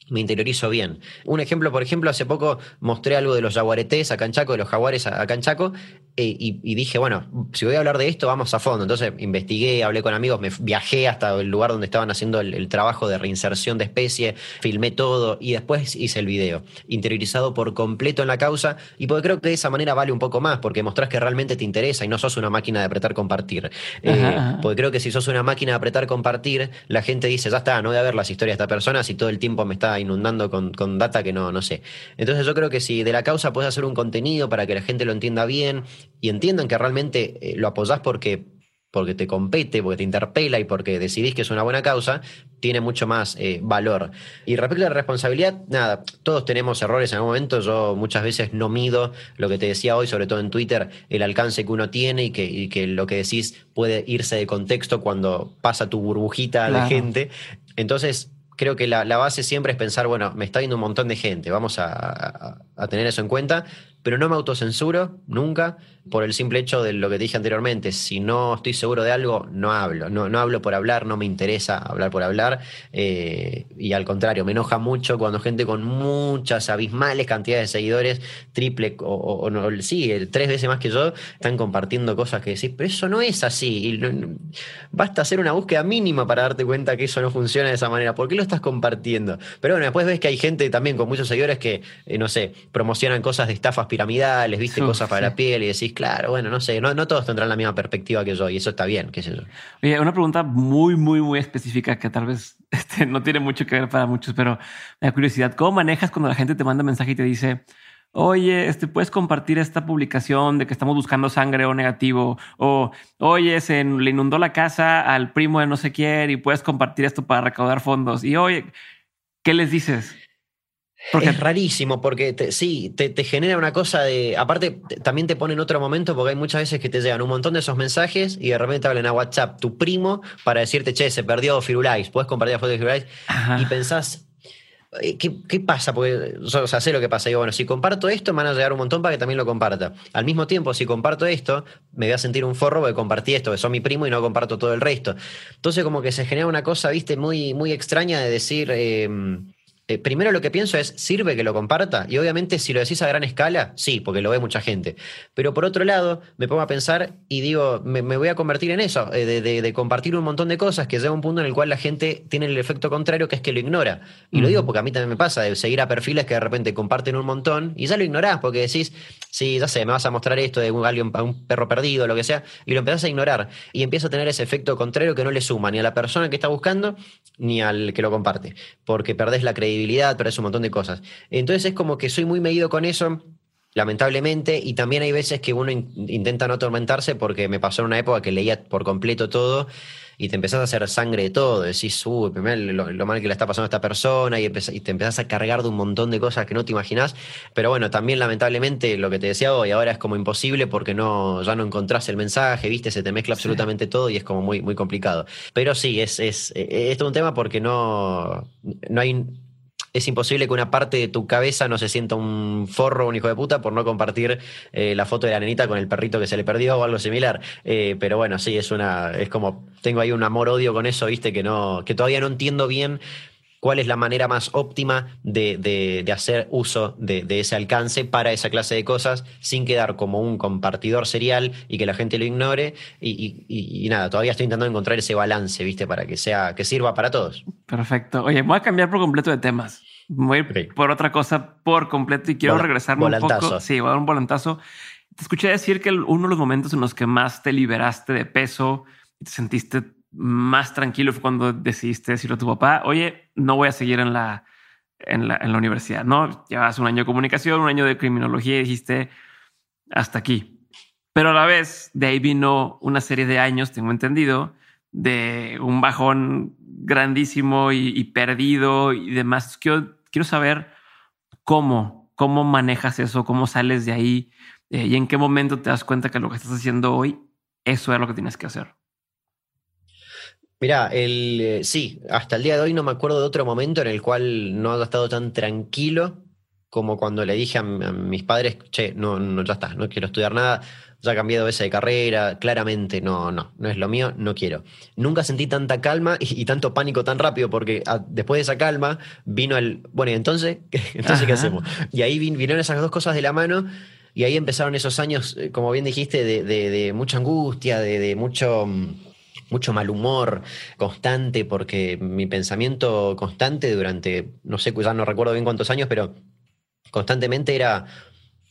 Speaker 2: me interiorizo bien. Un ejemplo, por ejemplo, hace poco mostré algo de los jaguaretés acá en Chaco, de los jaguares acá en Chaco, eh, y, dije, bueno, si voy a hablar de esto, vamos a fondo. Entonces investigué, hablé con amigos, me viajé hasta el lugar donde estaban haciendo el, trabajo de reinserción de especie, filmé todo y después hice el video, interiorizado por completo en la causa, y porque creo que de esa manera vale un poco más, porque mostrás que realmente te interesa y no sos una máquina de apretar compartir. Eh, porque creo que si sos una máquina de apretar compartir, la gente dice, ya está, no voy a ver las historias de esta persona si todo el tiempo me está inundando con, con data que no, no sé. Entonces yo creo que si de la causa puedes hacer un contenido para que la gente lo entienda bien y entiendan que realmente eh, lo apoyás porque, porque te compete, porque te interpela y porque decidís que es una buena causa, tiene mucho más eh, valor. Y respecto a la responsabilidad, nada, todos tenemos errores en algún momento. Yo muchas veces no mido lo que te decía hoy, sobre todo en Twitter, el alcance que uno tiene y que, y que lo que decís puede irse de contexto cuando pasa tu burbujita de gente. Entonces, creo que la, base siempre es pensar, bueno, me está viendo un montón de gente, vamos a, tener eso en cuenta, pero no me autocensuro nunca por el simple hecho de lo que te dije anteriormente. Si no estoy seguro de algo, no hablo. No, no hablo por hablar, no me interesa hablar por hablar. Eh, y al contrario, me enoja mucho cuando gente con muchas abismales cantidades de seguidores, triple o, no, sí, tres veces más que yo, están compartiendo cosas que decís, pero eso no es así. Y basta hacer una búsqueda mínima para darte cuenta que eso no funciona de esa manera. ¿Por qué lo estás compartiendo? Pero bueno, después ves que hay gente también con muchos seguidores que, eh, no sé, promocionan cosas de estafas piramidales, viste cosas para la piel y decís, claro, bueno, no sé, no, todos tendrán la misma perspectiva que yo y eso está bien, qué sé yo.
Speaker 1: Oye, una pregunta muy, muy, muy específica que tal vez este, no tiene mucho que ver para muchos, pero me da curiosidad, ¿cómo manejas cuando la gente te manda mensaje y te dice, oye, este, puedes compartir esta publicación de que estamos buscando sangre o negativo, o oye, se le inundó la casa al primo de no sé quién y puedes compartir esto para recaudar fondos. Y oye, ¿qué les dices?
Speaker 2: Es rarísimo porque sí, te, genera una cosa de... Aparte, también te pone en otro momento porque hay muchas veces que te llegan un montón de esos mensajes y de repente hablan a WhatsApp tu primo para decirte, che, se perdió Firulais, puedes compartir la foto de Firulais y pensás, eh, ¿Qué, pasa? Porque o sea, sé lo que pasa. Digo, bueno, si comparto esto, me van a llegar un montón para que también lo comparta. Al mismo tiempo, si comparto esto, me voy a sentir un forro porque compartí esto, que son mi primo y no comparto todo el resto. Entonces, como que se genera una cosa, viste, muy, muy extraña de decir. Em, eh, primero lo que pienso es, ¿sirve que lo comparta? Y obviamente si lo decís a gran escala, sí, porque lo ve mucha gente. Pero por otro lado, me pongo a pensar y digo, me, voy a convertir en eso, eh, de, compartir un montón de cosas que llega un punto en el cual la gente tiene el efecto contrario, que es que lo ignora. Y lo digo porque a mí también me pasa, de seguir a perfiles que de repente comparten un montón y ya lo ignorás, porque decís, sí, ya sé, me vas a mostrar esto de un, alguien, un perro perdido, lo que sea, y lo empezás a ignorar. Y empieza a tener ese efecto contrario que no le suma ni a la persona que está buscando, ni al que lo comparte, porque perdés la credibilidad pero es un montón de cosas. Entonces es como que soy muy medido con eso lamentablemente, y también hay veces que uno intenta no atormentarse porque me pasó en una época que leía por completo todo y te empezás a hacer sangre de todo, decís, uy, lo, lo, mal que le está pasando a esta persona y, y, te empezás a cargar de un montón de cosas que no te imaginás, pero bueno, también lamentablemente lo que te decía hoy, ahora es como imposible porque no, ya no encontrás el mensaje, viste, se te mezcla absolutamente todo y es como muy, muy complicado. Pero sí, es, es, es, todo un tema porque no, no hay es imposible que una parte de tu cabeza no se sienta un forro, un hijo de puta, por no compartir eh, la foto de la nenita con el perrito que se le perdió o algo similar. Eh, pero bueno, sí, es una. Es como. Tengo ahí un amor-odio con eso, viste, que no. que todavía no entiendo bien cuál es la manera más óptima de, hacer uso de, ese alcance para esa clase de cosas sin quedar como un compartidor serial y que la gente lo ignore. Y, nada, todavía estoy intentando encontrar ese balance, ¿viste? Para que sea, que sirva para todos.
Speaker 1: Perfecto. Oye, voy a cambiar por completo de temas. Voy por otra cosa por completo y quiero regresarme un poco. Sí, voy a dar un volantazo. Te escuché decir que uno de los momentos en los que más te liberaste de peso y te sentiste más tranquilo fue cuando decidiste decirle a tu papá, oye, no voy a seguir en la, en la, en la universidad, ¿no? Llevas un año de comunicación, un año de criminología y dijiste, hasta aquí. Pero a la vez, de ahí vino una serie de años, tengo entendido, de un bajón grandísimo y, perdido y demás. Quiero, quiero saber cómo, cómo manejas eso, cómo sales de ahí eh, y en qué momento te das cuenta que lo que estás haciendo hoy, eso es lo que tienes que hacer.
Speaker 2: Mira, el, eh, sí, hasta el día de hoy no me acuerdo de otro momento en el cual no haya estado tan tranquilo como cuando le dije a, mis padres, che, no, no, ya está, no quiero estudiar nada, ya cambié dos veces de carrera, claramente no, no, no es lo mío, no quiero. Nunca sentí tanta calma y, tanto pánico tan rápido, porque ah, después de esa calma vino el, bueno, y entonces, entonces ¿qué hacemos? Y ahí vinieron esas dos cosas de la mano. Y ahí empezaron esos años, eh, como bien dijiste, de, mucha angustia, de, mucho, mm, mucho mal humor constante, porque mi pensamiento constante durante, no sé, ya no recuerdo bien cuántos años, pero constantemente era,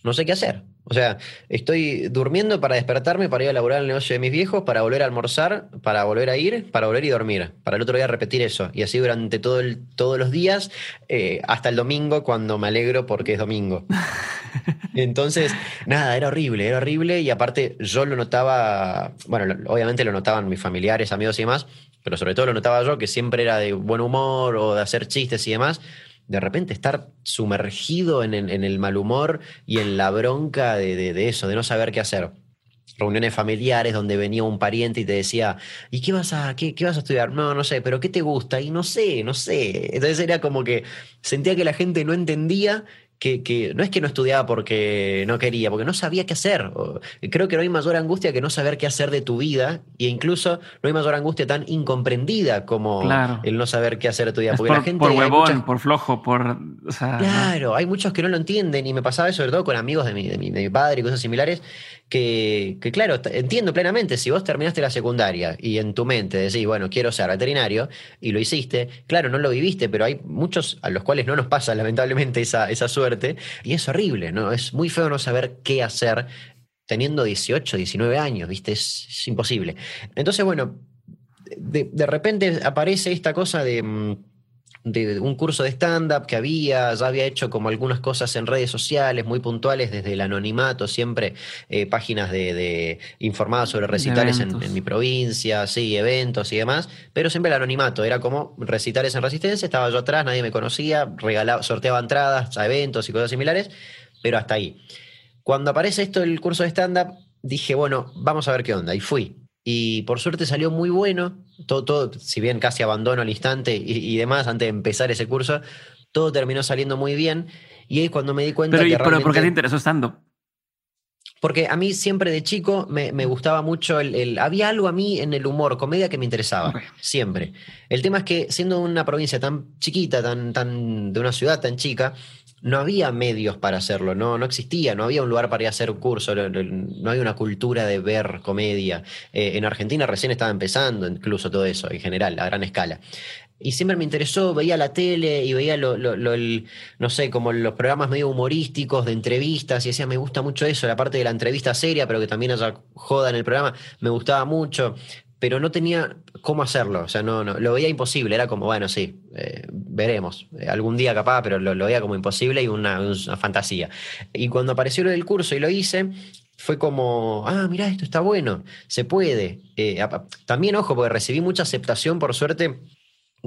Speaker 2: no sé qué hacer. O sea, estoy durmiendo para despertarme, para ir a laburar el negocio de mis viejos, para volver a almorzar, para volver a ir, para volver y dormir, para el otro día repetir eso. Y así durante todo el, todos los días, eh, hasta el domingo, cuando me alegro porque es domingo. Entonces, nada, era horrible, era horrible. Y aparte, yo lo notaba, bueno, obviamente lo notaban mis familiares, amigos y demás, pero sobre todo lo notaba yo, que siempre era de buen humor o de hacer chistes y demás de repente estar sumergido en, el mal humor y en la bronca de, eso, de no saber qué hacer. Reuniones familiares donde venía un pariente y te decía, ¿y qué vas a, qué, qué vas a estudiar? No, no sé, pero ¿qué te gusta? Y no sé, no sé. Entonces era como que sentía que la gente no entendía que, no es que no estudiaba porque no quería, porque no sabía qué hacer. Creo que no hay mayor angustia que no saber qué hacer de tu vida, e incluso no hay mayor angustia tan incomprendida como el no saber qué hacer de tu vida.
Speaker 1: Porque por, la gente. Por huevón, por flojo, por.
Speaker 2: claro, hay muchos que no lo entienden, y me pasaba eso sobre todo con amigos de mi, de mi, de mi padre y cosas similares, que, claro, entiendo plenamente, si vos terminaste la secundaria y en tu mente decís, bueno, quiero ser veterinario, y lo hiciste, claro, no lo viviste, pero hay muchos a los cuales no nos pasa lamentablemente esa, esa suerte, y es horrible, ¿no? Es muy feo no saber qué hacer teniendo 18, 19 años, ¿viste? Es, imposible. Entonces, bueno, de, de repente aparece esta cosa de mm, de un curso de stand-up que había, ya había hecho como algunas cosas en redes sociales muy puntuales desde el anonimato, siempre eh, páginas de, informadas sobre recitales en, mi provincia, sí, eventos y demás, pero siempre el anonimato, era como recitales en resistencia, estaba yo atrás, nadie me conocía, regalaba, sorteaba entradas a eventos y cosas similares, pero hasta ahí. Cuando aparece esto el curso de stand-up, dije, bueno, vamos a ver qué onda, y fui. Y por suerte salió muy bueno. Todo, todo si bien casi abandono al instante y, demás antes de empezar ese curso, todo terminó saliendo muy bien. Y ahí cuando me di cuenta
Speaker 1: pero,
Speaker 2: que.
Speaker 1: Pero, ¿por qué te interesó estando?
Speaker 2: Porque a mí siempre de chico me, gustaba mucho el, Había algo a mí en el humor, comedia que me interesaba. Siempre. El tema es que siendo una provincia tan chiquita, tan, tan, de una ciudad tan chica, no había medios para hacerlo, no, no existía, no había un lugar para ir a hacer un curso, no, hay una cultura de ver comedia. Eh, en Argentina recién estaba empezando incluso todo eso, en general, a gran escala. Y siempre me interesó, veía la tele y veía, lo, no sé, como los programas medio humorísticos de entrevistas y decía, me gusta mucho eso, la parte de la entrevista seria, pero que también haya joda en el programa, me gustaba mucho pero no tenía cómo hacerlo, o sea, no, no lo veía imposible, era como, bueno, sí, eh, veremos, eh, algún día capaz, pero lo, veía como imposible y una, fantasía. Y cuando apareció lo del curso y lo hice, fue como, ah, mira, esto está bueno, se puede. Eh, también, ojo, porque recibí mucha aceptación, por suerte,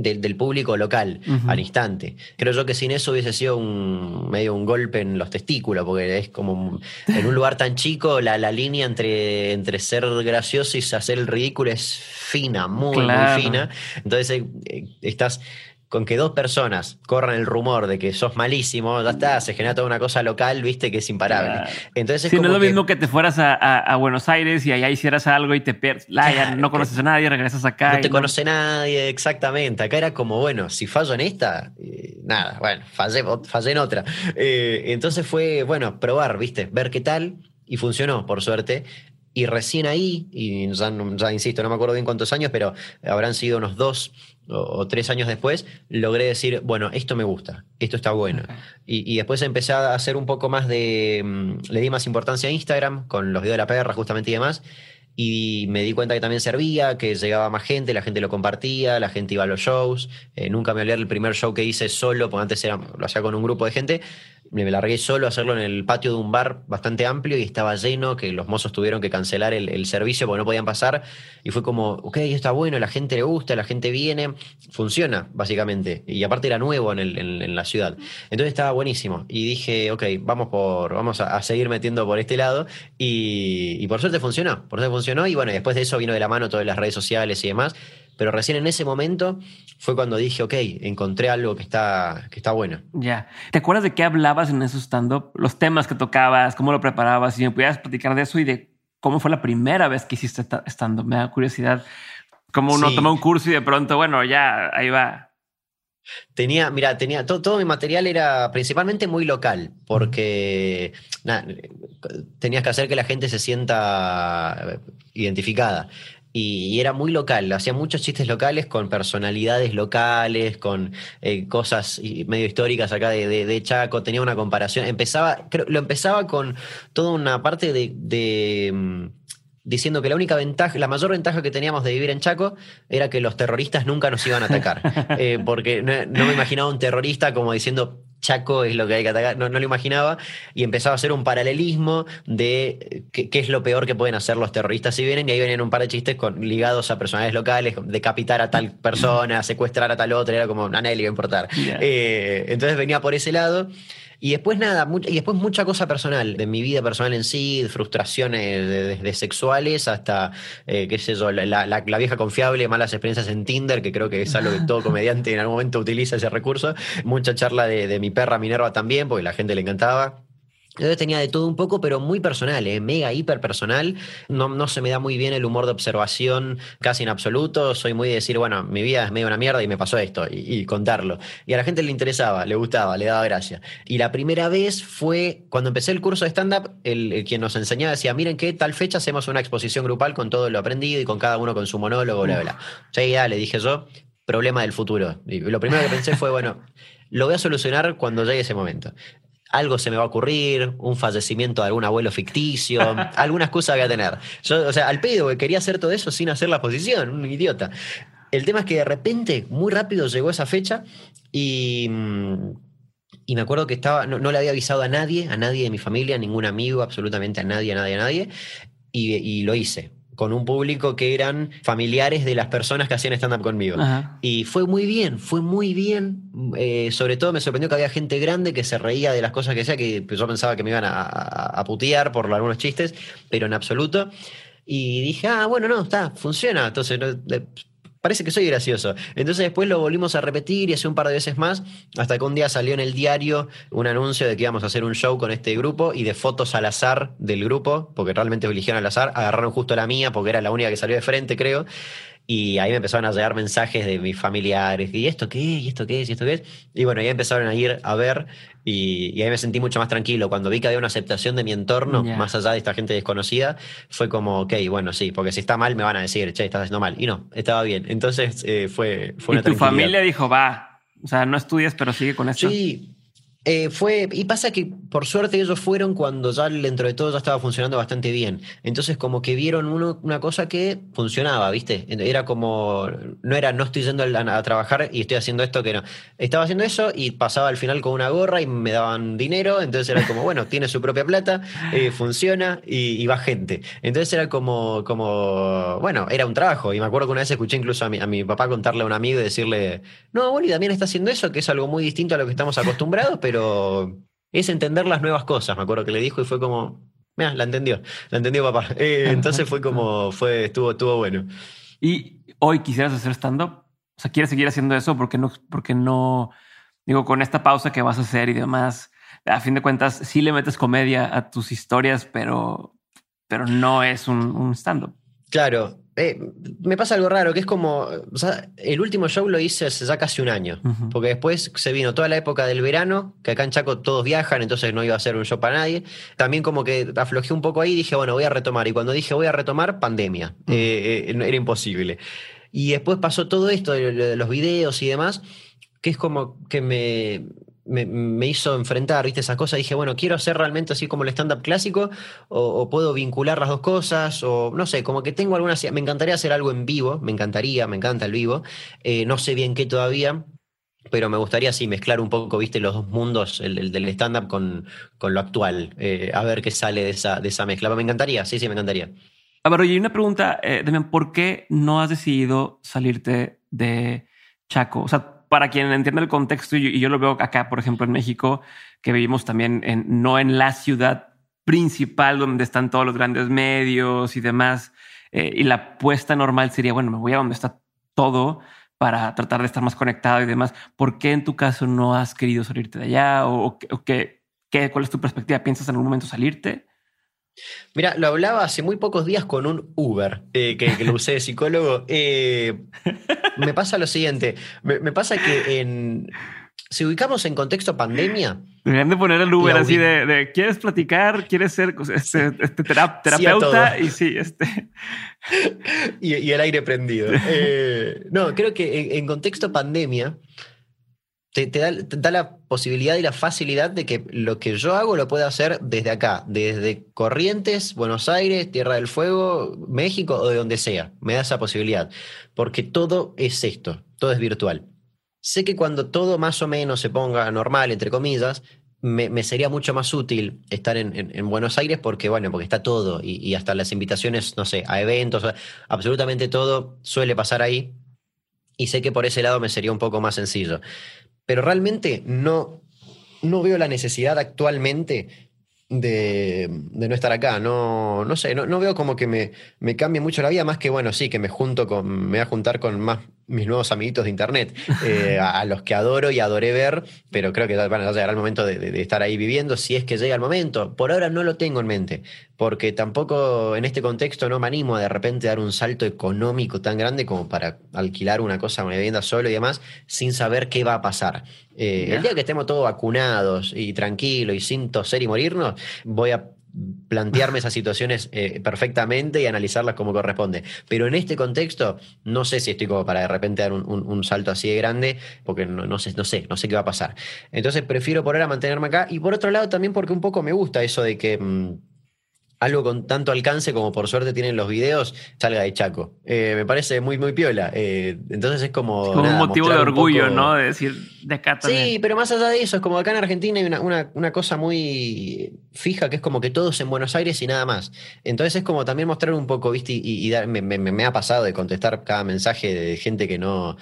Speaker 2: del público local al instante. Creo yo que sin eso hubiese sido un medio un golpe en los testículos, porque es como en un lugar tan chico la, la línea entre, entre ser gracioso y hacer el ridículo es fina, muy, muy fina. Entonces eh, estás con que dos personas corran el rumor de que sos malísimo, ya está, se genera toda una cosa local, viste, que es imparable. Entonces
Speaker 1: es no es lo mismo que te fueras a, Buenos Aires y allá hicieras algo y te pierdes, no conoces a nadie, regresas acá.
Speaker 2: No te conoce nadie, exactamente. Acá era como, bueno, si fallo en esta, eh, nada, bueno, fallé, fallé en otra. Eh, entonces fue, bueno, probar, viste, ver qué tal y funcionó, por suerte. Y recién ahí, y ya, ya, insisto, no me acuerdo bien cuántos años, pero habrán sido unos dos o, tres años después, logré decir, bueno, esto me gusta, esto está bueno. Y, después empecé a hacer un poco más de, mm, le di más importancia a Instagram, con los videos de la perra justamente y demás, y me di cuenta que también servía, que llegaba más gente, la gente lo compartía, la gente iba a los shows. Eh, nunca me olvidé el primer show que hice solo, porque antes era, lo hacía con un grupo de gente, me largué solo a hacerlo en el patio de un bar bastante amplio y estaba lleno, que los mozos tuvieron que cancelar el, servicio porque no podían pasar. Y fue como, ok, está bueno, la gente le gusta, la gente viene, funciona, básicamente. Y aparte era nuevo en, en, la ciudad. Entonces estaba buenísimo. Y dije, ok, vamos, por, vamos a, seguir metiendo por este lado. Y, por suerte funcionó, por suerte funcionó. Y bueno, después de eso vino de la mano todas las redes sociales y demás pero recién en ese momento fue cuando dije, ok, encontré algo que está, que está bueno.
Speaker 1: Ya. ¿Te acuerdas de qué hablabas en ese stand-up? Los temas que tocabas, cómo lo preparabas, si me pudieras platicar de eso y de cómo fue la primera vez que hiciste stand-up. Me da curiosidad. Como uno toma un curso y de pronto, bueno, ya ahí va
Speaker 2: Tenía, mira, tenía todo, mi material era principalmente muy local, porque tenías que hacer que la gente se sienta identificada. Y, era muy local, hacía muchos chistes locales con personalidades locales, con eh, cosas medio históricas acá de, Chaco, tenía una comparación, empezaba, creo, lo empezaba con toda una parte de mm, diciendo que la única ventaja, la mayor ventaja que teníamos de vivir en Chaco era que los terroristas nunca nos iban a atacar. Eh, porque no, me imaginaba un terrorista como diciendo Chaco es lo que hay que atacar, no, lo imaginaba, y empezaba a hacer un paralelismo de qué, es lo peor que pueden hacer los terroristas si vienen, y ahí venían un par de chistes con, ligados a personajes locales, decapitar a tal persona, secuestrar a tal otra, era como, a nadie le iba a importar. Eh, entonces venía por ese lado. Y después nada, y después mucha cosa personal, de mi vida personal en sí, frustraciones desde sexuales hasta, eh, qué sé yo, la, vieja confiable, malas experiencias en Tinder, que creo que es algo que todo comediante en algún momento utiliza ese recurso. Mucha charla de, de mi perra Minerva también, porque la gente le encantaba. Entonces tenía de todo un poco, pero muy personal, ¿eh? mega hiper personal. No, no se me da muy bien el humor de observación casi en absoluto. Soy muy de decir, bueno, mi vida es medio una mierda y me pasó esto, y, contarlo. Y a la gente le interesaba, le gustaba, le daba gracia. Y la primera vez fue cuando empecé el curso de stand-up, el, quien nos enseñaba decía, miren que tal fecha hacemos una exposición grupal con todo lo aprendido y con cada uno con su monólogo, bla, bla. Ya, ya le dije yo, problema del futuro. Y lo primero que pensé fue, bueno, lo voy a solucionar cuando llegue ese momento algo se me va a ocurrir, un fallecimiento de algún abuelo ficticio, alguna excusa voy a tener. Yo, o sea, al pedo, quería hacer todo eso sin hacer la posición, un idiota. El tema es que de repente, muy rápido llegó esa fecha y, mm, y me acuerdo que estaba, no, le había avisado a nadie, a nadie de mi familia, a ningún amigo, absolutamente a nadie, a nadie, a nadie, y, y lo hice con un público que eran familiares de las personas que hacían stand-up conmigo. Y fue muy bien, fue muy bien. Eh, sobre todo me sorprendió que había gente grande que se reía de las cosas que decía, que yo pensaba que me iban a, a putear por algunos chistes, pero en absoluto. Y dije, ah, bueno, no, está, funciona. Entonces, parece que soy gracioso. Entonces después lo volvimos a repetir y hace un par de veces más, hasta que un día salió en el diario un anuncio de que íbamos a hacer un show con este grupo y de fotos al azar del grupo, porque realmente eligieron al azar, agarraron justo la mía porque era la única que salió de frente, creo. Y ahí me empezaron a llegar mensajes de mis familiares, ¿y esto qué? ¿Y esto qué es? ¿Y esto qué es? Y bueno, ya empezaron a ir a ver y, ahí me sentí mucho más tranquilo. Cuando vi que había una aceptación de mi entorno, más allá de esta gente desconocida, fue como, ok, bueno, sí, porque si está mal me van a decir, che, estás haciendo mal. Y no, estaba bien. Entonces eh, fue, fue
Speaker 1: ¿Y tu familia dijo, va, o sea, no estudias, pero sigue con esto?
Speaker 2: Sí, eh, fue, y pasa que por suerte ellos fueron cuando ya dentro de todo ya estaba funcionando bastante bien. Entonces como que vieron una cosa que funcionaba, ¿viste? Era como, no era, no estoy yendo a, trabajar y estoy haciendo esto que no. Estaba haciendo eso y pasaba al final con una gorra y me daban dinero, entonces era como, bueno, tiene su propia plata, eh, funciona y, va gente. Entonces era como, como, bueno, era un trabajo. Y me acuerdo que una vez escuché incluso a mi, a mi papá contarle a un amigo y decirle, no, bueno, y también está haciendo eso, que es algo muy distinto a lo que estamos acostumbrados, pero pero es entender las nuevas cosas, me acuerdo que le dijo y fue como, mira, la entendió, la entendió papá. Eh, entonces fue como, fue, estuvo, estuvo bueno.
Speaker 1: ¿Y hoy quisieras hacer stand-up? O sea, ¿quieres seguir haciendo eso? Porque no, porque no, digo, con esta pausa que vas a hacer y demás, a fin de cuentas, sí le metes comedia a tus historias, pero, pero no es un, un stand-up.
Speaker 2: Claro, eh, me pasa algo raro, que es como, o sea, el último show lo hice hace ya casi un año, porque después se vino toda la época del verano, que acá en Chaco todos viajan, entonces no iba a hacer un show para nadie. También como que aflojé un poco ahí y dije, bueno, voy a retomar. Y cuando dije voy a retomar, pandemia, eh, eh, era imposible. Y después pasó todo esto de los videos y demás, que es como que me, me, hizo enfrentar, ¿viste? Esas cosas. Dije, bueno, quiero hacer realmente así como el stand-up clásico, o, puedo vincular las dos cosas, o no sé, como que tengo algunas. Me encantaría hacer algo en vivo, me encantaría, me encanta el vivo. Eh, no sé bien qué todavía, pero me gustaría sí mezclar un poco, viste, los dos mundos, el, del stand-up con, con, lo actual, eh, a ver qué sale de esa, de esa mezcla. Me encantaría, sí, sí, me encantaría.
Speaker 1: A ver, oye, una pregunta, eh, ¿por qué no has decidido salirte de Chaco? O sea, para quien entienda el contexto, y yo, lo veo acá, por ejemplo, en México, que vivimos también en, no en la ciudad principal donde están todos los grandes medios y demás, eh, y la apuesta normal sería, bueno, me voy a donde está todo para tratar de estar más conectado y demás. ¿Por qué en tu caso no has querido salirte de allá? ¿O, qué, qué, cuál es tu perspectiva? ¿Piensas en algún momento salirte?
Speaker 2: Mira, lo hablaba hace muy pocos días con un Uber, eh, que, lo usé de psicólogo. Eh, me pasa lo siguiente, me, pasa que en, si ubicamos en contexto pandemia...
Speaker 1: Deberían de poner el Uber así de, ¿quieres platicar? ¿Quieres ser este, este terapeuta? y sí, este...
Speaker 2: y, el aire prendido. Eh, no, creo que en contexto pandemia te, da, la posibilidad y la facilidad de que lo que yo hago lo pueda hacer desde acá, desde Corrientes, Buenos Aires, Tierra del Fuego, México o de donde sea. Me da esa posibilidad, porque todo es esto, todo es virtual. Sé que cuando todo más o menos se ponga normal, entre comillas, me, sería mucho más útil estar en, Buenos Aires porque, bueno, porque está todo y, y hasta las invitaciones, no sé, a eventos, absolutamente todo suele pasar ahí. Y sé que por ese lado me sería un poco más sencillo pero realmente no, no veo la necesidad actualmente de, no estar acá. No, no sé, no, no veo como que me, me, cambie mucho la vida, más que bueno, sí, que me junto con, me voy a juntar con más mis nuevos amiguitos de internet, eh, a, los que adoro y adoré ver, pero creo que van a llegar el momento de, estar ahí viviendo, si es que llega el momento. Por ahora no lo tengo en mente, porque tampoco en este contexto no me animo a de repente dar un salto económico tan grande como para alquilar una cosa, una vivienda solo y demás, sin saber qué va a pasar. Eh, el día que estemos todos vacunados y tranquilos y sin toser y morirnos, voy a plantearme esas situaciones eh, perfectamente y analizarlas como corresponde. Pero en este contexto, no sé si estoy como para de repente dar un, salto así de grande, porque no, sé, no sé, no sé qué va a pasar. Entonces prefiero por ahora mantenerme acá. Y por otro lado, también porque un poco me gusta eso de que. Mm, algo con tanto alcance como por suerte tienen los videos, salga de Chaco. Eh, me parece muy, muy piola. Eh, entonces es como.
Speaker 1: como un motivo de orgullo, ¿no? De decir, de acá también.
Speaker 2: Sí, pero más allá de eso, es como acá en Argentina hay una, una, cosa muy fija que es como que todos en Buenos Aires y nada más. Entonces es como también mostrar un poco, ¿viste? Y, dar, me, me, ha pasado de contestar cada mensaje de gente que no.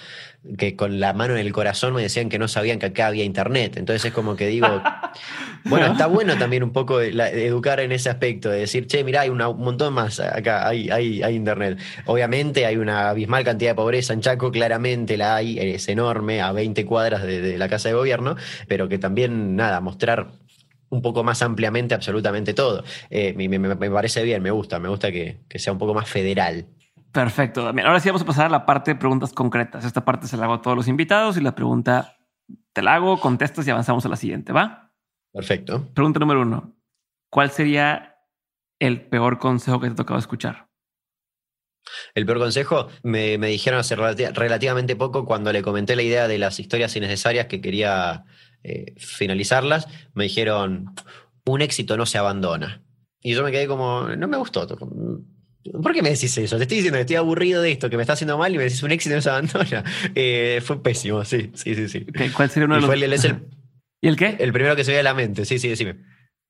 Speaker 2: que con la mano en el corazón me decían que no sabían que acá había internet. Entonces es como que digo. bueno, está bueno también un poco educar en ese aspecto. De decir, che, mira, hay un montón más acá, hay, hay, hay, internet. Obviamente hay una abismal cantidad de pobreza en Chaco, claramente la hay, es enorme, a 20 cuadras de, la casa de gobierno, pero que también, nada, mostrar un poco más ampliamente absolutamente todo. Eh, me, parece bien, me gusta, me gusta que, sea un poco más federal.
Speaker 1: Perfecto. Ahora sí vamos a pasar a la parte de preguntas concretas. Esta parte se la hago a todos los invitados y la pregunta te la hago, contestas y avanzamos a la siguiente, ¿va?
Speaker 2: Perfecto.
Speaker 1: Pregunta número uno. ¿Cuál sería el peor consejo que te ha tocado escuchar?
Speaker 2: El peor consejo me, dijeron hace relativamente poco cuando le comenté la idea de las historias innecesarias que quería eh, finalizarlas. Me dijeron, un éxito no se abandona. Y yo me quedé como, no me gustó. ¿Por qué me decís eso? Te estoy diciendo que estoy aburrido de esto, que me está haciendo mal y me decís un éxito no se abandona. Eh, fue pésimo, sí, sí, sí. sí.
Speaker 1: ¿Cuál sería uno de los... ¿Y el qué?
Speaker 2: El primero que se ve a la mente, sí, sí, decime.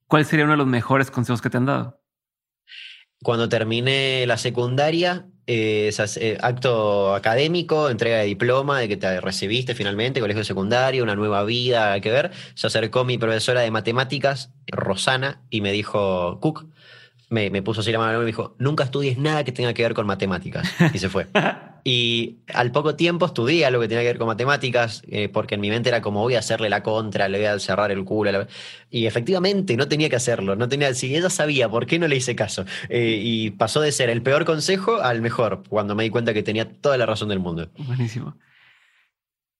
Speaker 1: ¿Cuál sería uno de los mejores consejos que te han dado?
Speaker 2: Cuando terminé la secundaria, eh, eh, acto académico, entrega de diploma, de que te recibiste finalmente, colegio secundario, una nueva vida, que ver, se acercó mi profesora de matemáticas, Rosana, y me dijo, Cook, me, puso así la mano y me dijo, nunca estudies nada que tenga que ver con matemáticas. Y se fue. y al poco tiempo estudié algo que tenía que ver con matemáticas, eh, porque en mi mente era como voy a hacerle la contra, le voy a cerrar el culo. Y efectivamente no tenía que hacerlo. No tenía, si ella sabía, ¿por qué no le hice caso? Eh, y pasó de ser el peor consejo al mejor, cuando me di cuenta que tenía toda la razón del mundo.
Speaker 1: Buenísimo.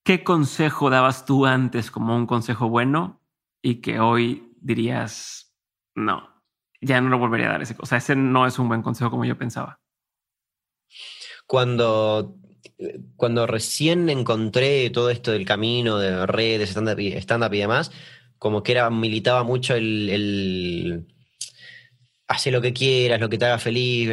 Speaker 1: ¿Qué consejo dabas tú antes como un consejo bueno y que hoy dirías no? Ya no lo volvería a dar ese. O sea, ese no es un buen consejo como yo pensaba.
Speaker 2: Cuando, cuando recién encontré todo esto del camino de redes, stand-up y, demás, como que era, militaba mucho el hace lo que quieras, lo que te haga feliz,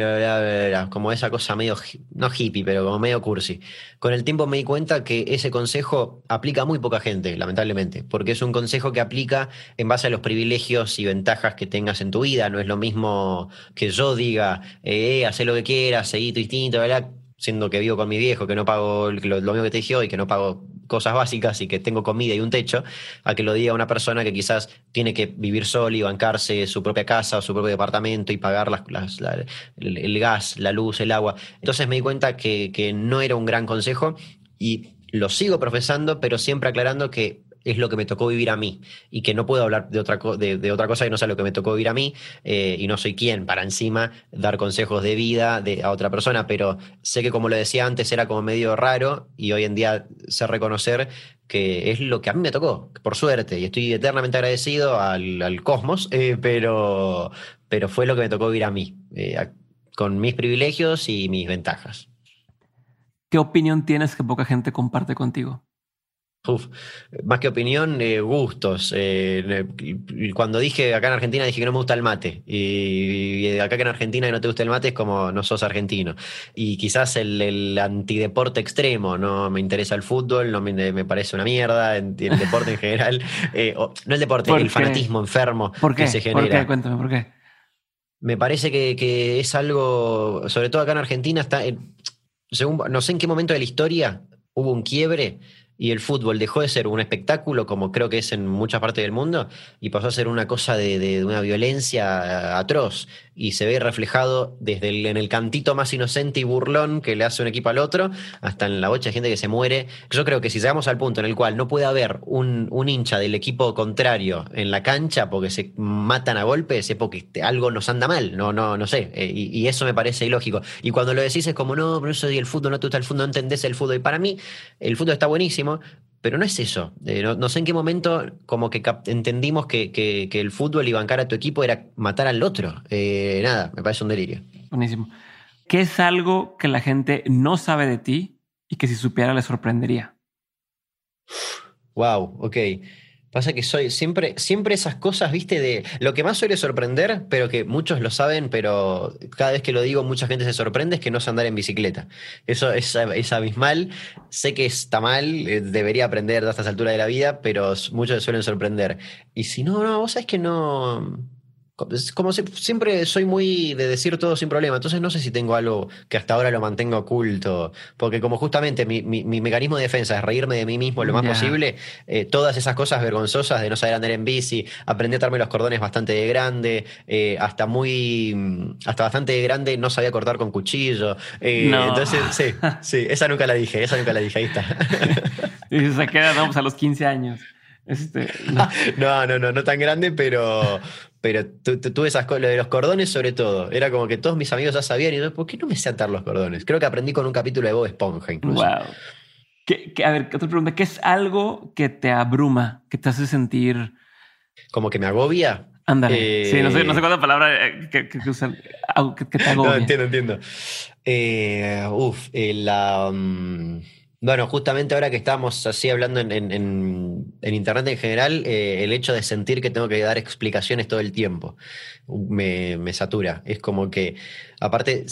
Speaker 2: como esa cosa medio, no hippie, pero como medio cursi. Con el tiempo me di cuenta que ese consejo aplica a muy poca gente, lamentablemente, porque es un consejo que aplica en base a los privilegios y ventajas que tengas en tu vida. No es lo mismo que yo diga, eh, haz lo que quieras, seguí tu instinto, ¿verdad? Siendo que vivo con mi viejo, que no pago lo, lo mismo que te dije hoy, que no pago cosas básicas y que tengo comida y un techo, a que lo diga una persona que quizás tiene que vivir sola y bancarse su propia casa o su propio departamento y pagar el, el gas, la luz, el agua. Entonces me di cuenta que, que no era un gran consejo y lo sigo profesando, pero siempre aclarando que es lo que me tocó vivir a mí y que no puedo hablar de otra, de, de otra cosa que no sea lo que me tocó vivir a mí eh, y no soy quien para encima dar consejos de vida de, a otra persona, pero sé que como lo decía antes era como medio raro y hoy en día sé reconocer que es lo que a mí me tocó, por suerte, y estoy eternamente agradecido al, cosmos, eh, pero, pero fue lo que me tocó vivir a mí, eh, con mis privilegios y mis ventajas.
Speaker 1: ¿Qué opinión tienes que poca gente comparte contigo?
Speaker 2: Uf, más que opinión, eh, gustos. Eh, eh, cuando dije acá en Argentina, dije que no me gusta el mate. Y, y acá que en Argentina que no te gusta el mate es como no sos argentino. Y quizás el, el antideporte extremo, no me interesa el fútbol, no me, me parece una mierda, el, el deporte en general. Eh, o- no el deporte,
Speaker 1: ¿Por
Speaker 2: el
Speaker 1: qué?
Speaker 2: fanatismo enfermo
Speaker 1: ¿Por qué?
Speaker 2: que se
Speaker 1: ¿Por
Speaker 2: genera.
Speaker 1: qué? Cuéntame, ¿por qué?
Speaker 2: Me parece que, que es algo, sobre todo acá en Argentina, está según, no sé en qué momento de la historia hubo un quiebre y el fútbol dejó de ser un espectáculo, como creo que es en muchas partes del mundo, y pasó a ser una cosa de, una violencia atroz. Y se ve reflejado desde el, en el cantito más inocente y burlón que le hace un equipo al otro, hasta en la bocha de gente que se muere. Yo creo que si llegamos al punto en el cual no puede haber un, un hincha del equipo contrario en la cancha porque se matan a golpes, es porque te- algo nos anda mal, no, no, no sé. Eh, y, y eso me parece ilógico. Y cuando lo decís es como, no, pero eso y el fútbol, no te gusta el fútbol, no entendés el fútbol. Y para mí, el fútbol está buenísimo, pero no es eso. Eh, no, no sé en qué momento como que entendimos que, que- que el fútbol y bancar a tu equipo era matar al otro. Eh, nada, me parece un delirio.
Speaker 1: Buenísimo. ¿Qué es algo que la gente no sabe de ti y que si supiera le sorprendería?
Speaker 2: Wow, ok. Pasa que soy siempre, siempre esas cosas, viste, de lo que más suele sorprender, pero que muchos lo saben, pero cada vez que lo digo mucha gente se sorprende, es que no sé andar en bicicleta. Eso es, es abismal. Sé que está mal, eh, debería aprender a estas alturas de la vida, pero muchos se suelen sorprender. Y si no, no, vos sabés que no. Como si- siempre soy muy de decir todo sin problema, entonces no sé si tengo algo que hasta ahora lo mantengo oculto, porque como justamente mi, mi- mi mecanismo de defensa es reírme de mí mismo lo más posible, eh, todas esas cosas vergonzosas de no saber andar en bici, aprendí a atarme los cordones bastante de grande, eh, hasta muy, mm, hasta bastante de grande no sabía cortar con cuchillo. eh,
Speaker 1: No.
Speaker 2: Entonces, sí, sí, esa nunca la dije, esa nunca la dije, ahí está.
Speaker 1: Y se queda, pues a los 15 años. Este, no.
Speaker 2: No, no, no, no tan grande, pero, pero tu- tu- tuve esas cosas, lo de los cordones sobre todo. Era como que todos mis amigos ya sabían y yo, ¿por qué no me sé atar los cordones? Creo que aprendí con un capítulo de Bob Esponja incluso.
Speaker 1: Wow. ¿Qué- qué- a ver, otra pregunta. ¿Qué es algo que te abruma, que te hace sentir...
Speaker 2: Como que me agobia.
Speaker 1: Ándale.
Speaker 2: Eh,
Speaker 1: Sí, no sé, no sé cuánta palabra eh, que, que- que usan. Que, te
Speaker 2: No, entiendo, entiendo. Eh, uf, eh, la, mm, bueno, justamente ahora que estamos así hablando en, internet en general, eh, el hecho de sentir que tengo que dar explicaciones todo el tiempo uh, me, me satura. Es como que, aparte,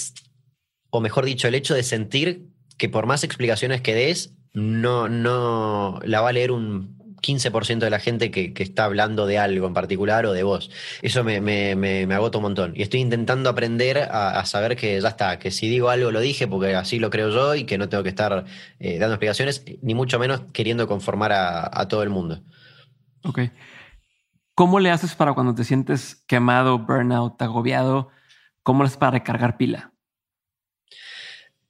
Speaker 2: o mejor dicho, el hecho de sentir que por más explicaciones que des, no, no la va a leer un 15% de la gente que, está hablando de algo en particular o de vos. Eso me, agota un montón. Y estoy intentando aprender a, a saber que ya está, que si digo algo lo dije porque así lo creo yo y que no tengo que estar eh, dando explicaciones, ni mucho menos queriendo conformar a, a todo el mundo.
Speaker 1: Ok. ¿Cómo le haces para cuando te sientes quemado, burnout, agobiado? ¿Cómo le haces para recargar pila?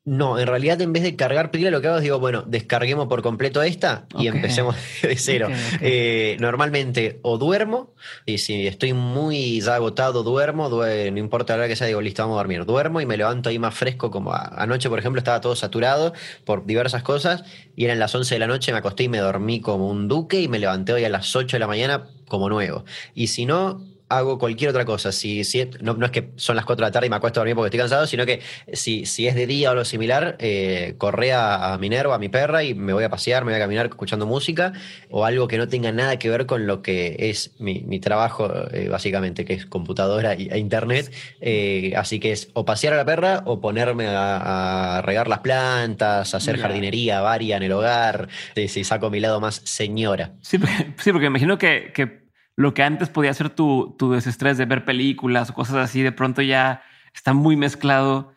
Speaker 2: No, en realidad en vez de cargar pila lo que hago es digo, bueno, descarguemos por completo esta y empecemos de cero. Eh, normalmente o duermo, y si estoy muy ya agotado, duermo, due- no importa la hora que sea, digo, listo, vamos a dormir. Duermo y me levanto ahí más fresco, como a- anoche, por ejemplo, estaba todo saturado por diversas cosas, y eran las 11 de la noche, me acosté y me dormí como un duque, y me levanté hoy a las 8 de la mañana como nuevo. Y si no, hago cualquier otra cosa. Si, si no, no es que son las 4 de la tarde y me acuesto a dormir porque estoy cansado, sino que si, si es de día o algo similar, eh, corré a, a Minerva, a mi perra, y me voy a pasear, me voy a caminar escuchando música, o algo que no tenga nada que ver con lo que es mi, mi trabajo, eh, básicamente, que es computadora e internet. Eh, así que es o pasear a la perra o ponerme a, a regar las plantas, hacer
Speaker 1: Ya.
Speaker 2: jardinería varia en el hogar, si saco mi lado más señora.
Speaker 1: Sí, porque, sí, porque me imagino que, que lo que antes podía ser tu, tu desestrés de ver películas o cosas así, de pronto ya está muy mezclado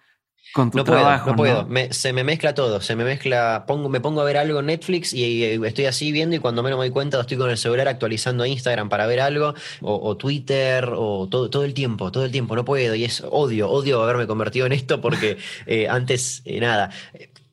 Speaker 1: con tu
Speaker 2: no
Speaker 1: trabajo.
Speaker 2: Puedo, no puedo, se me mezcla todo, se me mezcla, pongo, me pongo a ver algo en Netflix y, estoy así viendo y cuando menos me doy cuenta estoy con el celular actualizando Instagram para ver algo, o, Twitter, o todo, todo el tiempo, todo el tiempo, no puedo y es odio, odio haberme convertido en esto porque eh, antes, eh, nada.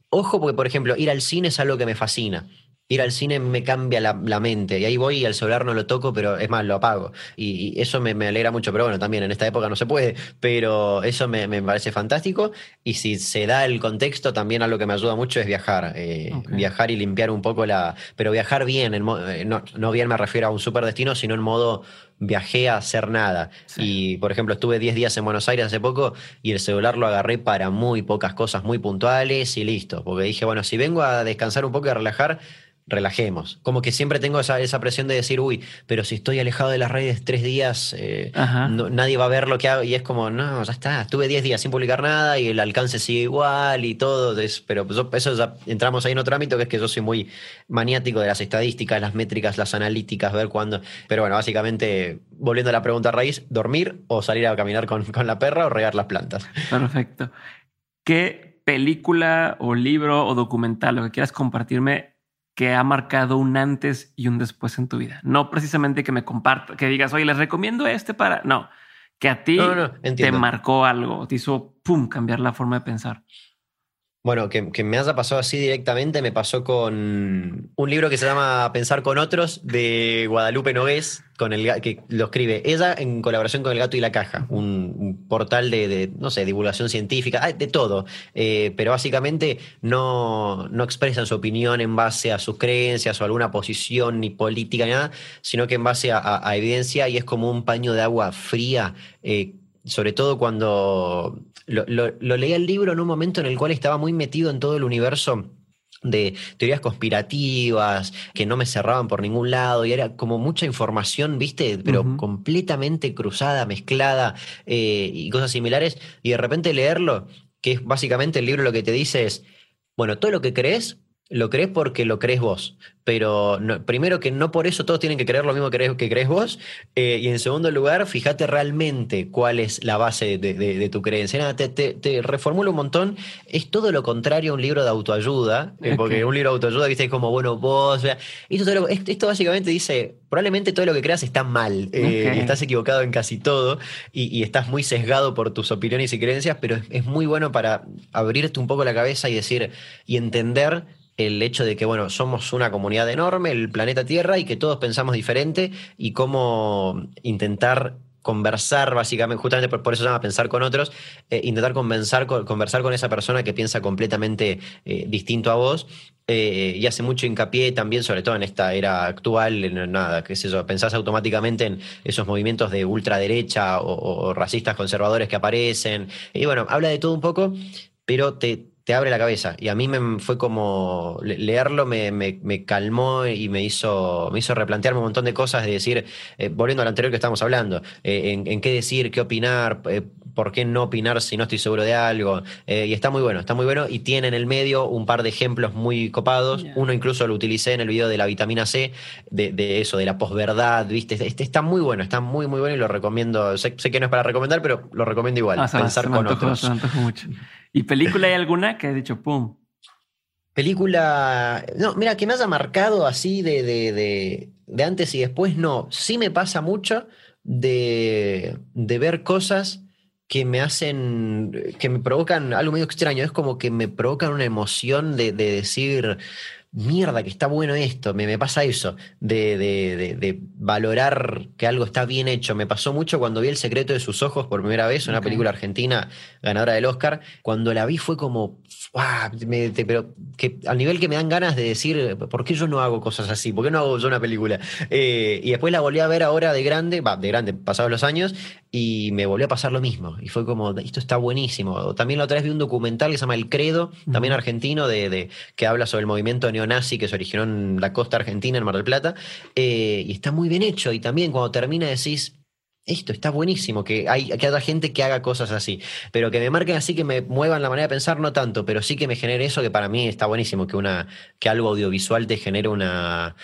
Speaker 2: Ojo porque, por ejemplo, ir al cine es algo que me fascina ir al cine me cambia la, mente. Y ahí voy y el celular no lo toco, pero es más, lo apago. Y, eso me, alegra mucho. Pero bueno, también en esta época no se puede. Pero eso me, parece fantástico. Y si se da el contexto, también algo que me ayuda mucho es viajar. Eh, viajar y limpiar un poco la. Pero viajar bien. Eh, no, no, bien me refiero a un super destino, sino en modo viajé a hacer nada. Y, por ejemplo, estuve 10 días en Buenos Aires hace poco y el celular lo agarré para muy pocas cosas muy puntuales y listo. Porque dije, bueno, si vengo a descansar un poco y a relajar, relajemos. Como que siempre tengo esa, esa, presión de decir, uy, pero si estoy alejado de las redes tres días, eh, nadie va a ver lo que hago. Y es como, no, ya está, estuve diez días sin publicar nada y el alcance sigue igual y todo. pero eso ya entramos ahí en otro ámbito, que es que yo soy muy maniático de las estadísticas, las métricas, las analíticas, ver cuándo. Pero bueno, básicamente, volviendo a la pregunta raíz, dormir o salir a caminar con, con la perra o regar las plantas.
Speaker 1: Perfecto. ¿Qué película o libro o documental, lo que quieras compartirme, que ha marcado un antes y un después en tu vida. No precisamente que me comparta, que digas, oye, les recomiendo este para. No, que a ti te marcó algo, te hizo pum, cambiar la forma de pensar.
Speaker 2: Bueno, que, me haya pasado así directamente, me pasó con un libro que se llama Pensar con otros de Guadalupe Nogués, con el, que lo escribe ella en colaboración con El Gato y la Caja, un, portal de, no sé, divulgación científica, de todo, eh, pero básicamente no, no expresan su opinión en base a sus creencias o alguna posición ni política ni nada, sino que en base a, evidencia y es como un paño de agua fría. Eh, sobre todo cuando lo, lo, leía el libro en un momento en el cual estaba muy metido en todo el universo de teorías conspirativas que no me cerraban por ningún lado y era como mucha información, viste, pero completamente cruzada, mezclada eh, y cosas similares. Y de repente leerlo, que es básicamente el libro lo que te dice es, bueno, todo lo que crees, lo crees porque lo crees vos pero primero que no por eso todos tienen que creer lo mismo que crees, que crees vos, eh, y en segundo lugar, fíjate realmente cuál es la base de, tu creencia. Nada, te, te, reformulo un montón, es todo lo contrario a un libro de autoayuda, eh, porque un libro de autoayuda, viste, es como, bueno, vos, esto, esto, básicamente dice, probablemente todo lo que creas está mal, eh, y estás equivocado en casi todo, y, estás muy sesgado por tus opiniones y creencias, pero es muy bueno para abrirte un poco la cabeza y decir, y entender el hecho de que, bueno, somos una comunidad enorme, el planeta Tierra, y que todos pensamos diferente, y cómo intentar conversar, básicamente, justamente por, eso se llama pensar con otros, eh, intentar conversar con, conversar con esa persona que piensa completamente eh, distinto a vos. Eh, y hace mucho hincapié también, sobre todo en esta era actual, en nada, qué sé yo, pensás automáticamente en esos movimientos de ultraderecha o, o racistas conservadores que aparecen. Y bueno, habla de todo un poco, pero te, te abre la cabeza. Y a mí me fue como leerlo me, me, calmó y me hizo, me hizo replantearme un montón de cosas, de decir, eh, volviendo al anterior que estábamos hablando, eh, en, qué decir, qué opinar, eh, por qué no opinar si no estoy seguro de algo. y está muy bueno, está muy bueno. Y tiene en el medio un par de ejemplos muy copados. Uno incluso lo utilicé en el video de la vitamina C, de, eso, de la posverdad, ¿viste? Este, está muy bueno, está muy, muy bueno y lo recomiendo. Sé, que no es para recomendar, pero lo recomiendo igual. Ah, pensar con otros.
Speaker 1: mucho. ¿Y película hay alguna que ha dicho pum?
Speaker 2: Película. No, mira, que me haya marcado así de, de, de, antes y después, no. Sí me pasa mucho de, de ver cosas que me hacen, que me provocan algo medio extraño. Es como que me provocan una emoción de, de decir, mierda, que está bueno esto, me, me pasa eso, de, de, de, valorar que algo está bien hecho. Me pasó mucho cuando vi El secreto de sus ojos por primera vez, una película argentina ganadora del Oscar. Cuando la vi fue como, pero que al nivel que me dan ganas de decir, ¿por qué yo no hago cosas así? ¿Por qué no hago yo una película? Eh, y después la volví a ver ahora de grande, va, de grande, pasados los años, y me volvió a pasar lo mismo. Y fue como, esto está buenísimo. También la otra vez vi un documental que se llama El Credo, también argentino, de, que habla sobre el movimiento neonazi que se originó en la costa argentina, en Mar del Plata. Eh, y está muy bien hecho. Y también cuando termina decís, esto está buenísimo, que, hay, que haya gente que haga cosas así, pero que me marquen así, que me muevan la manera de pensar, no tanto, pero sí que me genere eso que para mí está buenísimo, que, una, que algo audiovisual te genere una,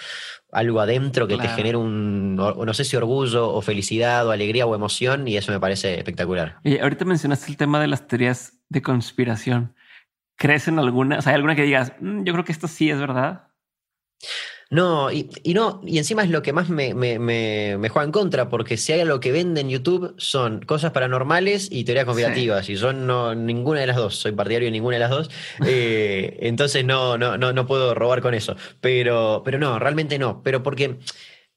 Speaker 2: algo adentro que te genere un, no sé si orgullo o felicidad o alegría o emoción y eso me parece espectacular.
Speaker 1: Y ahorita mencionaste el tema de las teorías de conspiración. ¿Crees en alguna? O sea, ¿hay alguna que digas, mm, yo creo que esto sí es verdad?
Speaker 2: No, y, no, y encima es lo que más me, juega en contra, porque si hay algo que vende en YouTube son cosas paranormales y teorías conspirativas, y yo no, ninguna de las dos, soy partidario de ninguna de las dos, eh, entonces no, no, no, no puedo robar con eso. Pero, pero no, realmente no, pero porque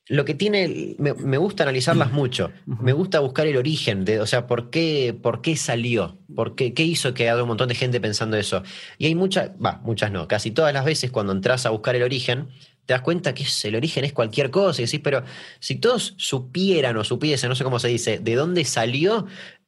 Speaker 2: lo que tiene, me, gusta analizarlas mucho, me gusta buscar el origen, de, o sea, por qué, por qué salió, por qué, qué hizo que haya un montón de gente pensando eso. Y hay muchas, va, muchas no, casi todas las veces cuando entras a buscar el origen, te das cuenta que el origen es cualquier cosa y decís, pero si todos supieran o supiesen, no sé cómo se dice, de dónde salió,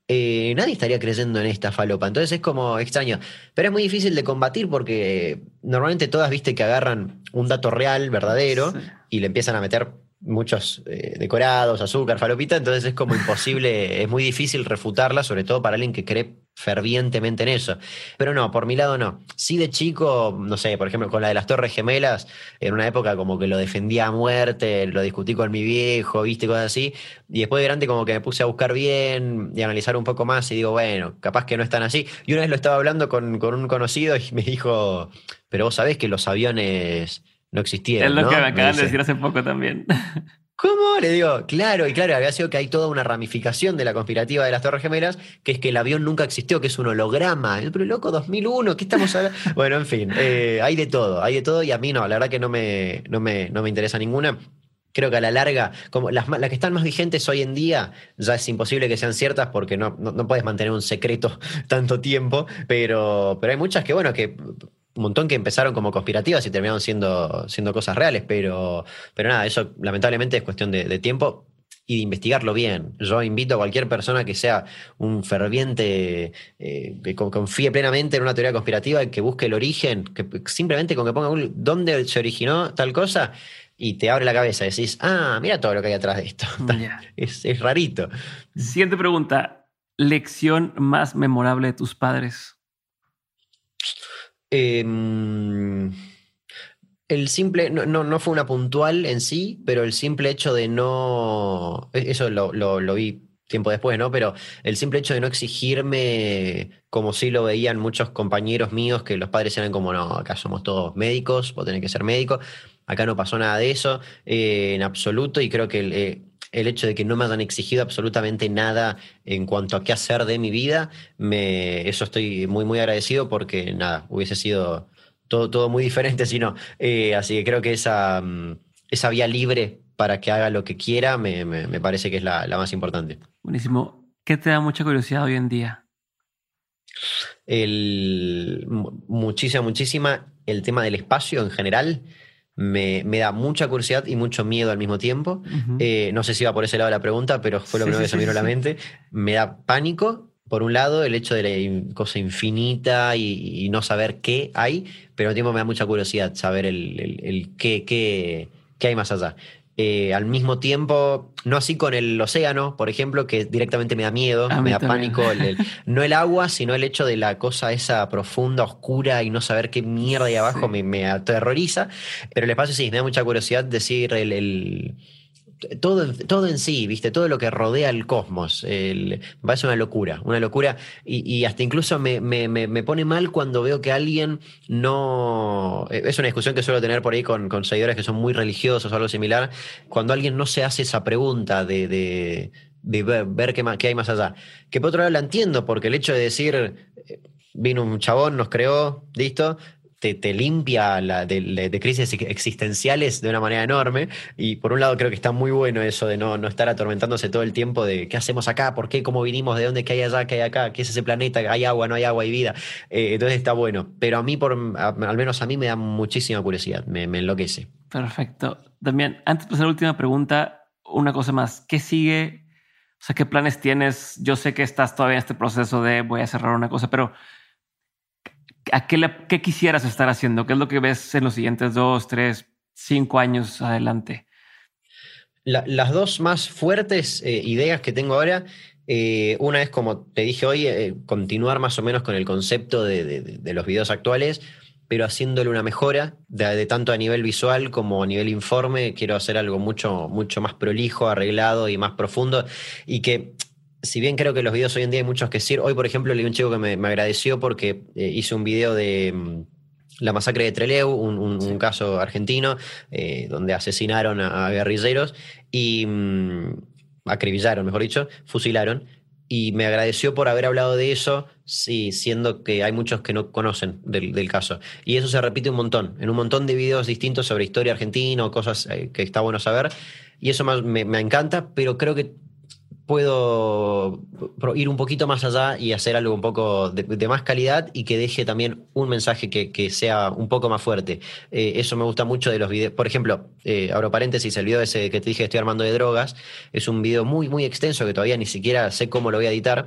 Speaker 2: eh, nadie estaría creyendo en esta falopa. Entonces es como extraño. Pero es muy difícil de combatir porque normalmente todas, viste, que agarran un dato real, verdadero, y le empiezan a meter muchos eh, decorados, azúcar, falopita, entonces es como imposible, es muy difícil refutarla, sobre todo para alguien que cree fervientemente en eso. Pero no, por mi lado no. Sí de chico, no sé, por ejemplo, con la de las Torres Gemelas, en una época como que lo defendía a muerte, lo discutí con mi viejo, viste, cosas así, y después de grande como que me puse a buscar bien y analizar un poco más y digo, bueno, capaz que no están así. Y una vez lo estaba hablando con, con un conocido y me dijo, pero vos sabés que los aviones no existieron.
Speaker 1: Es lo que me acaban de decir hace poco también.
Speaker 2: ¿Cómo? Le digo, claro, y claro, había sido que hay toda una ramificación de la conspirativa de las Torres Gemelas, que es que el avión nunca existió, que es un holograma. Pero loco, 2001, ¿qué estamos hablando? bueno, en fin, eh, hay de todo, hay de todo, y a mí no, la verdad que no me, no me, no me interesa ninguna. Creo que a la larga, como las, las, que están más vigentes hoy en día, ya es imposible que sean ciertas porque no, no, no puedes mantener un secreto tanto tiempo, pero, pero hay muchas que, bueno, que un montón que empezaron como conspirativas y terminaron siendo, siendo cosas reales, pero, pero nada, eso lamentablemente es cuestión de, tiempo y de investigarlo bien. Yo invito a cualquier persona que sea un ferviente, eh, que confíe plenamente en una teoría conspirativa, que busque el origen, que simplemente con que ponga dónde se originó tal cosa y te abre la cabeza, decís, ah, mira todo lo que hay atrás de esto. es, es rarito.
Speaker 1: Siguiente pregunta, lección más memorable de tus padres.
Speaker 2: Em, el simple, no, no, fue una puntual en sí, pero el simple hecho de no, e, eso lo, lo, vi tiempo después, ¿no? Pero el simple hecho de no exigirme como si lo veían muchos compañeros míos, que los padres eran como, no, acá somos todos médicos, vos tenés que ser médico, acá no pasó nada de eso eh, en absoluto y creo que eh, el hecho de que no me hayan exigido absolutamente nada en cuanto a qué hacer de mi vida, me, eso estoy muy, muy agradecido porque nada, hubiese sido todo, todo muy diferente si no. Eh, así que creo que esa, mm, esa vía libre para que haga lo que quiera me, me, parece que es la, la, más importante.
Speaker 1: Buenísimo. ¿Qué te da mucha curiosidad hoy en día?
Speaker 2: El, muchísima, muchísima el tema del espacio en general me, da mucha curiosidad y mucho miedo al mismo tiempo. Eh, no sé si va por ese lado la pregunta, pero fue lo primero que se me vino a la mente. Me da pánico, por un lado, el hecho de la cosa infinita y, no saber qué hay, pero al tiempo me da mucha curiosidad saber el, el, qué, qué, qué hay más allá. Eh, al mismo tiempo, no así con el océano, por ejemplo, que directamente me da miedo, me da pánico, no el agua, sino el hecho de la cosa esa profunda, oscura y no saber qué mierda hay abajo me, me, aterroriza, pero el espacio sí, me da mucha curiosidad decir el todo, todo en sí, ¿viste? Todo lo que rodea el cosmos. El, a ser una locura, una locura. Y, hasta incluso me, me, pone mal cuando veo que alguien no. Eh, es una discusión que suelo tener por ahí con, con seguidores que son muy religiosos o algo similar. Cuando alguien no se hace esa pregunta de, de, ver, qué, qué, hay más allá. Que por otro lado la entiendo, porque el hecho de decir. Eh, vino un chabón, nos creó, listo, te, limpia la, de, crisis existenciales de una manera enorme. Y por un lado creo que está muy bueno eso de no, no estar atormentándose todo el tiempo de qué hacemos acá, por qué, cómo vinimos, de dónde, qué hay allá, qué hay acá, qué es ese planeta, hay agua, no hay agua, hay vida. Eh, entonces está bueno. Pero a mí, por, al menos a mí, me da muchísima curiosidad, me, enloquece.
Speaker 1: Perfecto. También, antes de pasar la última pregunta, una cosa más. ¿Qué sigue? O sea, ¿qué planes tienes? Yo sé que estás todavía en este proceso de voy a cerrar una cosa, pero ¿a qué, quisieras estar haciendo? ¿Qué es lo que ves en los siguientes dos, tres, cinco años adelante?
Speaker 2: las dos más fuertes eh, ideas que tengo ahora, eh, una es como te dije hoy, eh, continuar más o menos con el concepto de, los videos actuales, pero haciéndole una mejora, de, tanto a nivel visual como a nivel informe. Quiero hacer algo mucho, mucho más prolijo, arreglado y más profundo. Y que, si bien creo que los videos hoy en día hay muchos que decir, hoy por ejemplo leí un chico que me, agradeció porque eh, hice un video de mm, la masacre de Trelew, un, caso argentino, eh, donde asesinaron a, guerrilleros y mm, acribillaron, mejor dicho, fusilaron y me agradeció por haber hablado de eso, sí, siendo que hay muchos que no conocen del, caso. Y eso se repite un montón, en un montón de videos distintos sobre historia argentina o cosas eh, que está bueno saber. Y eso me, me encanta, pero creo que puedo ir un poquito más allá y hacer algo un poco de, más calidad y que deje también un mensaje que, sea un poco más fuerte. Eh, eso me gusta mucho de los videos. Por ejemplo, eh, abro paréntesis, el video ese que te dije estoy armando de drogas, es un video muy, muy extenso que todavía ni siquiera sé cómo lo voy a editar,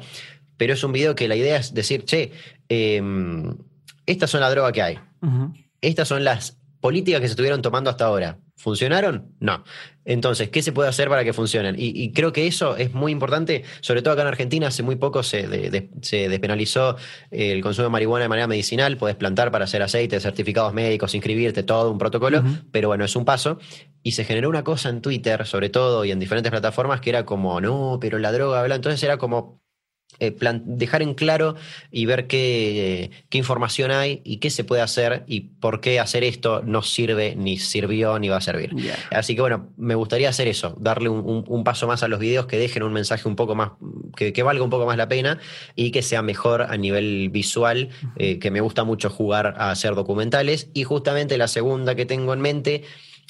Speaker 2: pero es un video que la idea es decir, che, em, estas son las drogas que hay. Estas son las políticas que se estuvieron tomando hasta ahora. ¿Funcionaron? No. Entonces, ¿qué se puede hacer para que funcionen? Y, creo que eso es muy importante, sobre todo acá en Argentina, hace muy poco se, despenalizó el consumo de marihuana de manera medicinal, puedes plantar para hacer aceite, certificados médicos, inscribirte, todo un protocolo, pero bueno, es un paso. Y se generó una cosa en Twitter, sobre todo, y en diferentes plataformas, que era como, no, pero la droga, ¿verdad? Entonces era como, eh, dejar en claro y ver qué, qué, información hay y qué se puede hacer y por qué hacer esto no sirve, ni sirvió, ni va a servir. Así que bueno, me gustaría hacer eso, darle un, paso más a los videos que dejen un mensaje un poco más, que, valga un poco más la pena y que sea mejor a nivel visual, eh, que me gusta mucho jugar a hacer documentales. Y justamente la segunda que tengo en mente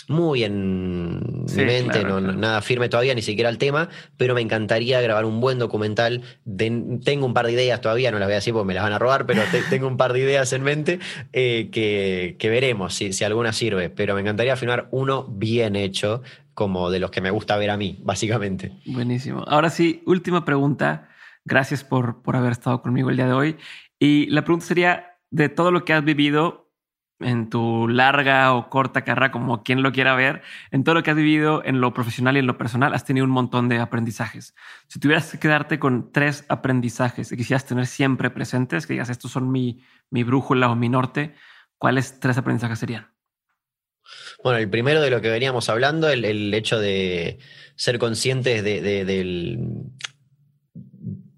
Speaker 2: muy en mi mente, no, nada firme todavía, ni siquiera el tema, pero me encantaría grabar un buen documental. tengo un par de ideas todavía, no las voy a decir porque me las van a robar, pero tengo un par de ideas en mente eh, que, veremos si, si alguna sirve, pero me encantaría filmar uno bien hecho, como de los que me gusta ver a mí, básicamente.
Speaker 1: Buenísimo. Ahora sí, última pregunta. Gracias por, por haber estado conmigo el día de hoy. Y la pregunta sería, de todo lo que has vivido, en tu larga o corta carrera, como quien lo quiera ver, en todo lo que has vivido en lo profesional y en lo personal, has tenido un montón de aprendizajes. Si tuvieras que quedarte con tres aprendizajes que quisieras tener siempre presentes, que digas, estos son mi, mi brújula o mi norte, ¿cuáles tres aprendizajes serían?
Speaker 2: Bueno, el primero de lo que veníamos hablando, el, hecho de ser conscientes de, de,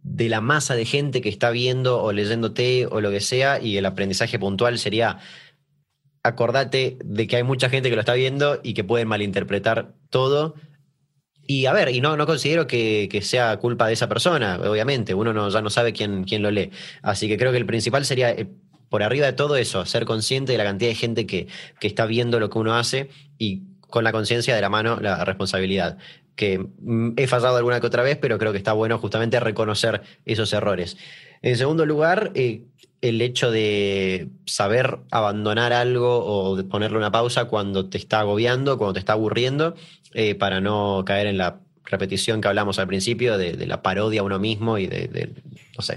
Speaker 2: de la masa de gente que está viendo o leyéndote o lo que sea, y el aprendizaje puntual sería acordate de que hay mucha gente que lo está viendo y que pueden malinterpretar todo. Y a ver, y no, no considero que, sea culpa de esa persona, obviamente, uno no, ya no sabe quién, quién lo lee. Así que creo que el principal sería, eh, por arriba de todo eso, ser consciente de la cantidad de gente que, que está viendo lo que uno hace y con la conciencia de la mano la responsabilidad. Que mm, he fallado alguna que otra vez, pero creo que está bueno justamente reconocer esos errores. En segundo lugar, eh, el hecho de saber abandonar algo o de ponerle una pausa cuando te está agobiando, cuando te está aburriendo, eh, para no caer en la repetición que hablamos al principio de, la parodia a uno mismo y de,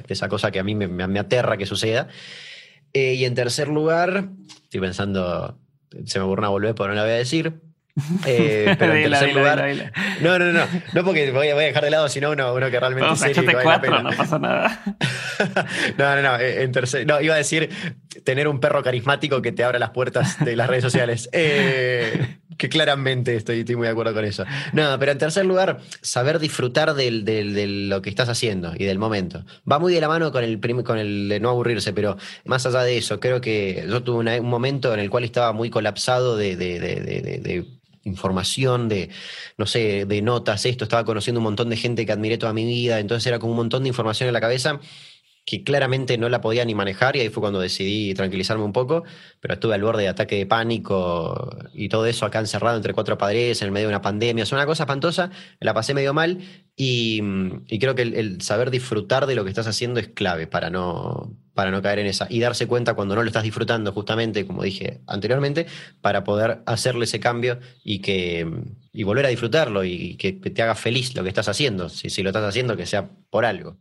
Speaker 2: esa cosa que a mí me, aterra que suceda. Eh, y en tercer lugar, estoy pensando, se me ocurre una volver, pero no la voy a decir. Eh, pero en tercer lugar. No, no, no. No porque voy a, dejar de lado, sino uno, uno que realmente
Speaker 1: no, serio, que cuatro, no pasa nada.
Speaker 2: no, no, no. Eh, en tercer, no, iba a decir tener un perro carismático que te abra las puertas de las redes sociales. Eh, que claramente estoy, estoy, muy de acuerdo con eso. No, pero en tercer lugar, saber disfrutar de lo que estás haciendo y del momento. Va muy de la mano con el, con el de no aburrirse, pero más allá de eso, creo que yo tuve un momento en el cual estaba muy colapsado de, de, de información, de, no sé, de notas, esto, estaba conociendo un montón de gente que admiré toda mi vida, entonces era como un montón de información en la cabeza que claramente no la podía ni manejar y ahí fue cuando decidí tranquilizarme un poco, pero estuve al borde de ataque de pánico y todo eso acá encerrado entre cuatro padres en el medio de una pandemia, es una cosa espantosa, la pasé medio mal y, creo que el, saber disfrutar de lo que estás haciendo es clave para no, para no caer en esa y darse cuenta cuando no lo estás disfrutando justamente, como dije anteriormente, para poder hacerle ese cambio y que y volver a disfrutarlo y que te haga feliz lo que estás haciendo, si, si lo estás haciendo que sea por algo.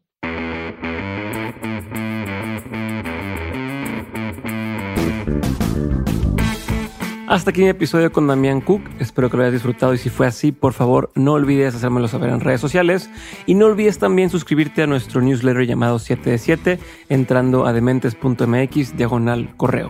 Speaker 1: Hasta aquí mi episodio con Damián Cook. Espero que lo hayas disfrutado y si fue así, por favor, no olvides hacérmelo saber en redes sociales y no olvides también suscribirte a nuestro newsletter llamado 7 de 7 entrando a dementes.mx diagonal correo.